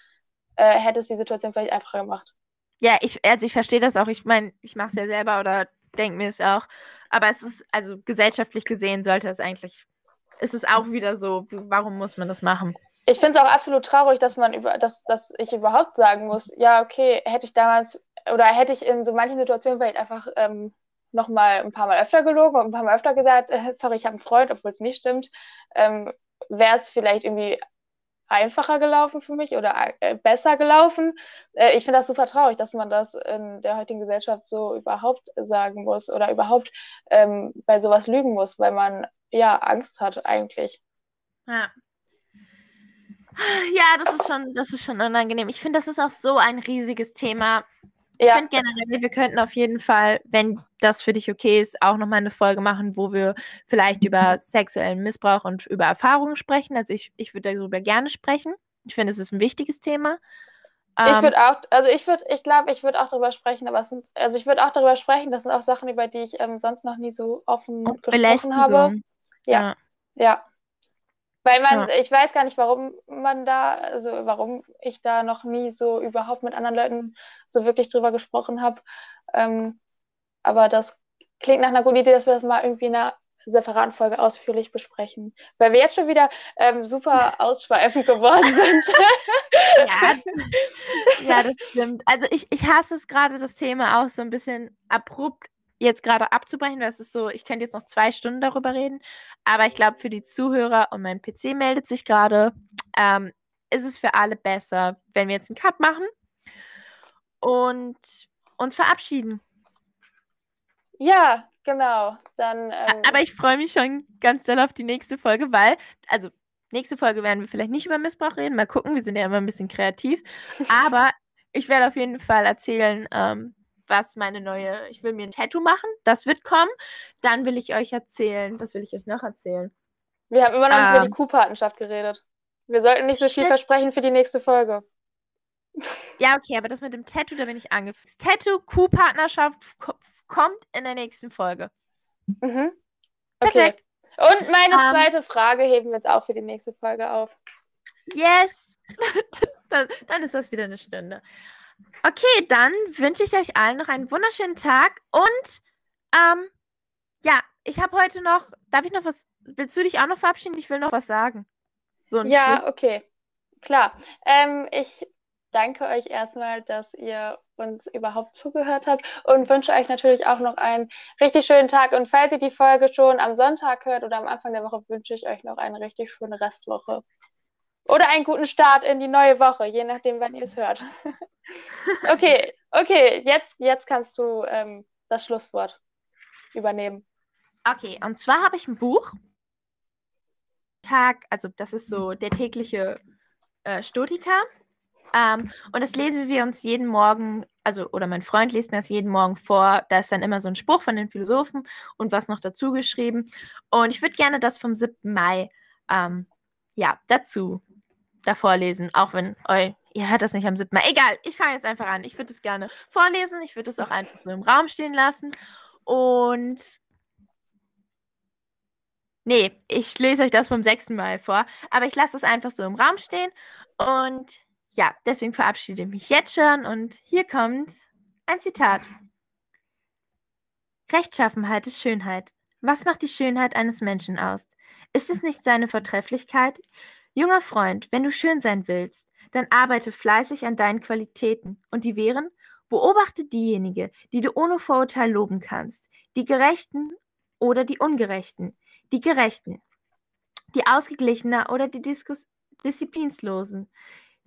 äh, hätte es die Situation vielleicht einfacher gemacht. Ja, ich, also ich verstehe das auch. Ich meine, ich mache es ja selber oder denke mir es auch. Aber es ist, also gesellschaftlich gesehen, sollte es eigentlich, ist es auch wieder so, warum muss man das machen? Ich finde es auch absolut traurig, dass man über, dass, dass ich überhaupt sagen muss, ja, okay, hätte ich damals oder hätte ich in so manchen Situationen vielleicht einfach ähm, noch mal ein paar Mal öfter gelogen und ein paar Mal öfter gesagt, äh, sorry, ich habe einen Freund, obwohl es nicht stimmt, ähm, wäre es vielleicht irgendwie einfacher gelaufen für mich oder äh, besser gelaufen. Äh, ich finde das super traurig, dass man das in der heutigen Gesellschaft so überhaupt sagen muss oder überhaupt ähm, bei sowas lügen muss, weil man ja Angst hat eigentlich. Ja. Ja, das ist schon, das ist schon unangenehm. Ich finde, das ist auch so ein riesiges Thema. Ich ja. finde generell, wir könnten auf jeden Fall, wenn das für dich okay ist, auch nochmal eine Folge machen, wo wir vielleicht über sexuellen Missbrauch und über Erfahrungen sprechen. Also ich, ich würde darüber gerne sprechen. Ich finde, es ist ein wichtiges Thema. Ich würde ähm, auch, also ich würde, ich glaube, ich würde auch darüber sprechen, aber es sind, also ich würde auch darüber sprechen, das sind auch Sachen, über die ich ähm, sonst noch nie so offen gesprochen habe. Ja. ja. ja. Weil man, ja. ich weiß gar nicht, warum man da, also warum ich da noch nie so überhaupt mit anderen Leuten so wirklich drüber gesprochen habe. Ähm, aber das klingt nach einer guten Idee, dass wir das mal irgendwie in einer separaten Folge ausführlich besprechen. Weil wir jetzt schon wieder ähm, super ausschweifend geworden sind. ja, ja, das stimmt. Also ich, ich hasse es gerade, das Thema auch so ein bisschen abrupt jetzt gerade abzubrechen, weil es ist so, ich könnte jetzt noch zwei Stunden darüber reden, aber ich glaube, für die Zuhörer und mein PC meldet sich gerade, ähm, ist es für alle besser, wenn wir jetzt einen Cut machen und uns verabschieden. Ja, genau. Dann, ähm, Aber ich freue mich schon ganz doll auf die nächste Folge, weil, also nächste Folge werden wir vielleicht nicht über Missbrauch reden. Mal gucken, wir sind ja immer ein bisschen kreativ. Aber ich werde auf jeden Fall erzählen, ähm, was meine neue, ich will mir ein Tattoo machen, das wird kommen. Dann will ich euch erzählen, was will ich euch noch erzählen? Wir haben immer noch ähm, über die Kuhpatenschaft geredet. Wir sollten nicht so viel versprechen für die nächste Folge. Ja, okay, aber das mit dem Tattoo, da bin ich angefixt. Tattoo, Kuhpartnerschaft kommt in der nächsten Folge. Mhm. Okay. Perfekt. Und meine um, ähm. zweite Frage heben wir jetzt auch für die nächste Folge auf. Yes! dann, dann ist das wieder eine Stunde. Okay, dann wünsche ich euch allen noch einen wunderschönen Tag und ähm, ja, ich habe heute noch, darf ich noch was, willst du dich auch noch verabschieden? Ich will noch was sagen. So ja, Schluss. okay. Klar. Ähm, ich danke euch erstmal, dass ihr uns überhaupt zugehört habt und wünsche euch natürlich auch noch einen richtig schönen Tag. Und falls ihr die Folge schon am Sonntag hört oder am Anfang der Woche, wünsche ich euch noch eine richtig schöne Restwoche. Oder einen guten Start in die neue Woche, je nachdem, wann ihr es hört. okay, okay, jetzt, jetzt kannst du ähm, das Schlusswort übernehmen. Okay, und zwar habe ich ein Buch. Tag, also das ist so der tägliche äh, Stotika. Ähm, und das lesen wir uns jeden Morgen, also, oder mein Freund liest mir das jeden Morgen vor. Da ist dann immer so ein Spruch von den Philosophen und was noch dazu geschrieben. Und ich würde gerne das vom 7. Mai, ähm, ja, dazu, davor lesen, auch wenn, eu, ihr hört das nicht am 7. Mai. Egal, ich fange jetzt einfach an. Ich würde es gerne vorlesen. Ich würde es auch einfach so im Raum stehen lassen. Und Nee, ich lese euch das vom 6. Mai vor, aber ich lasse es einfach so im Raum stehen und ja, deswegen verabschiede ich mich jetzt schon und hier kommt ein Zitat. Rechtschaffenheit ist Schönheit. Was macht die Schönheit eines Menschen aus? Ist es nicht seine Vortrefflichkeit? Junger Freund, wenn du schön sein willst, dann arbeite fleißig an deinen Qualitäten. Und die wären? Beobachte diejenige, die du ohne Vorurteil loben kannst, die Gerechten oder die Ungerechten, die Gerechten, die Ausgeglichener oder die Diskus Disziplinslosen,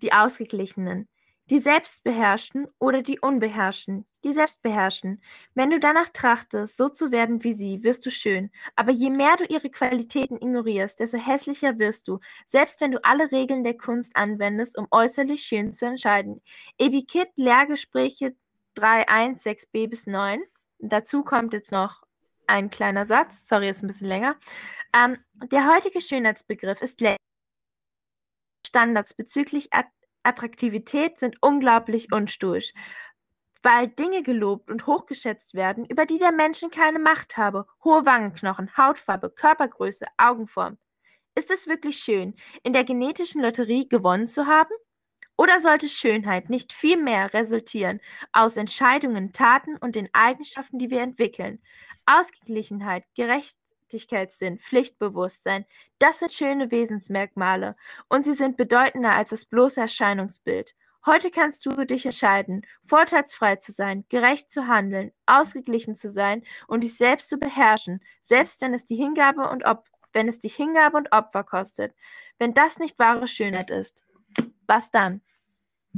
die Ausgeglichenen, die Selbstbeherrschten oder die Unbeherrschten, die Selbstbeherrschen. Wenn du danach trachtest, so zu werden wie sie, wirst du schön. Aber je mehr du ihre Qualitäten ignorierst, desto hässlicher wirst du, selbst wenn du alle Regeln der Kunst anwendest, um äußerlich schön zu entscheiden. Ebikit, Lehrgespräche 3.1, 6b bis 9. Dazu kommt jetzt noch ein kleiner Satz, sorry, ist ein bisschen länger. Ähm, der heutige Schönheitsbegriff ist Standards bezüglich Attraktivität sind unglaublich unstoisch, weil Dinge gelobt und hochgeschätzt werden, über die der Menschen keine Macht habe. Hohe Wangenknochen, Hautfarbe, Körpergröße, Augenform. Ist es wirklich schön, in der genetischen Lotterie gewonnen zu haben? Oder sollte Schönheit nicht vielmehr resultieren aus Entscheidungen, Taten und den Eigenschaften, die wir entwickeln? Ausgeglichenheit, Gerecht Gerechtigkeitssinn, Pflichtbewusstsein, das sind schöne Wesensmerkmale und sie sind bedeutender als das bloße Erscheinungsbild. Heute kannst du dich entscheiden, vorteilsfrei zu sein, gerecht zu handeln, ausgeglichen zu sein und dich selbst zu beherrschen, selbst wenn es die Hingabe und Opfer, wenn es dich Hingabe und Opfer kostet. Wenn das nicht wahre Schönheit ist, was dann?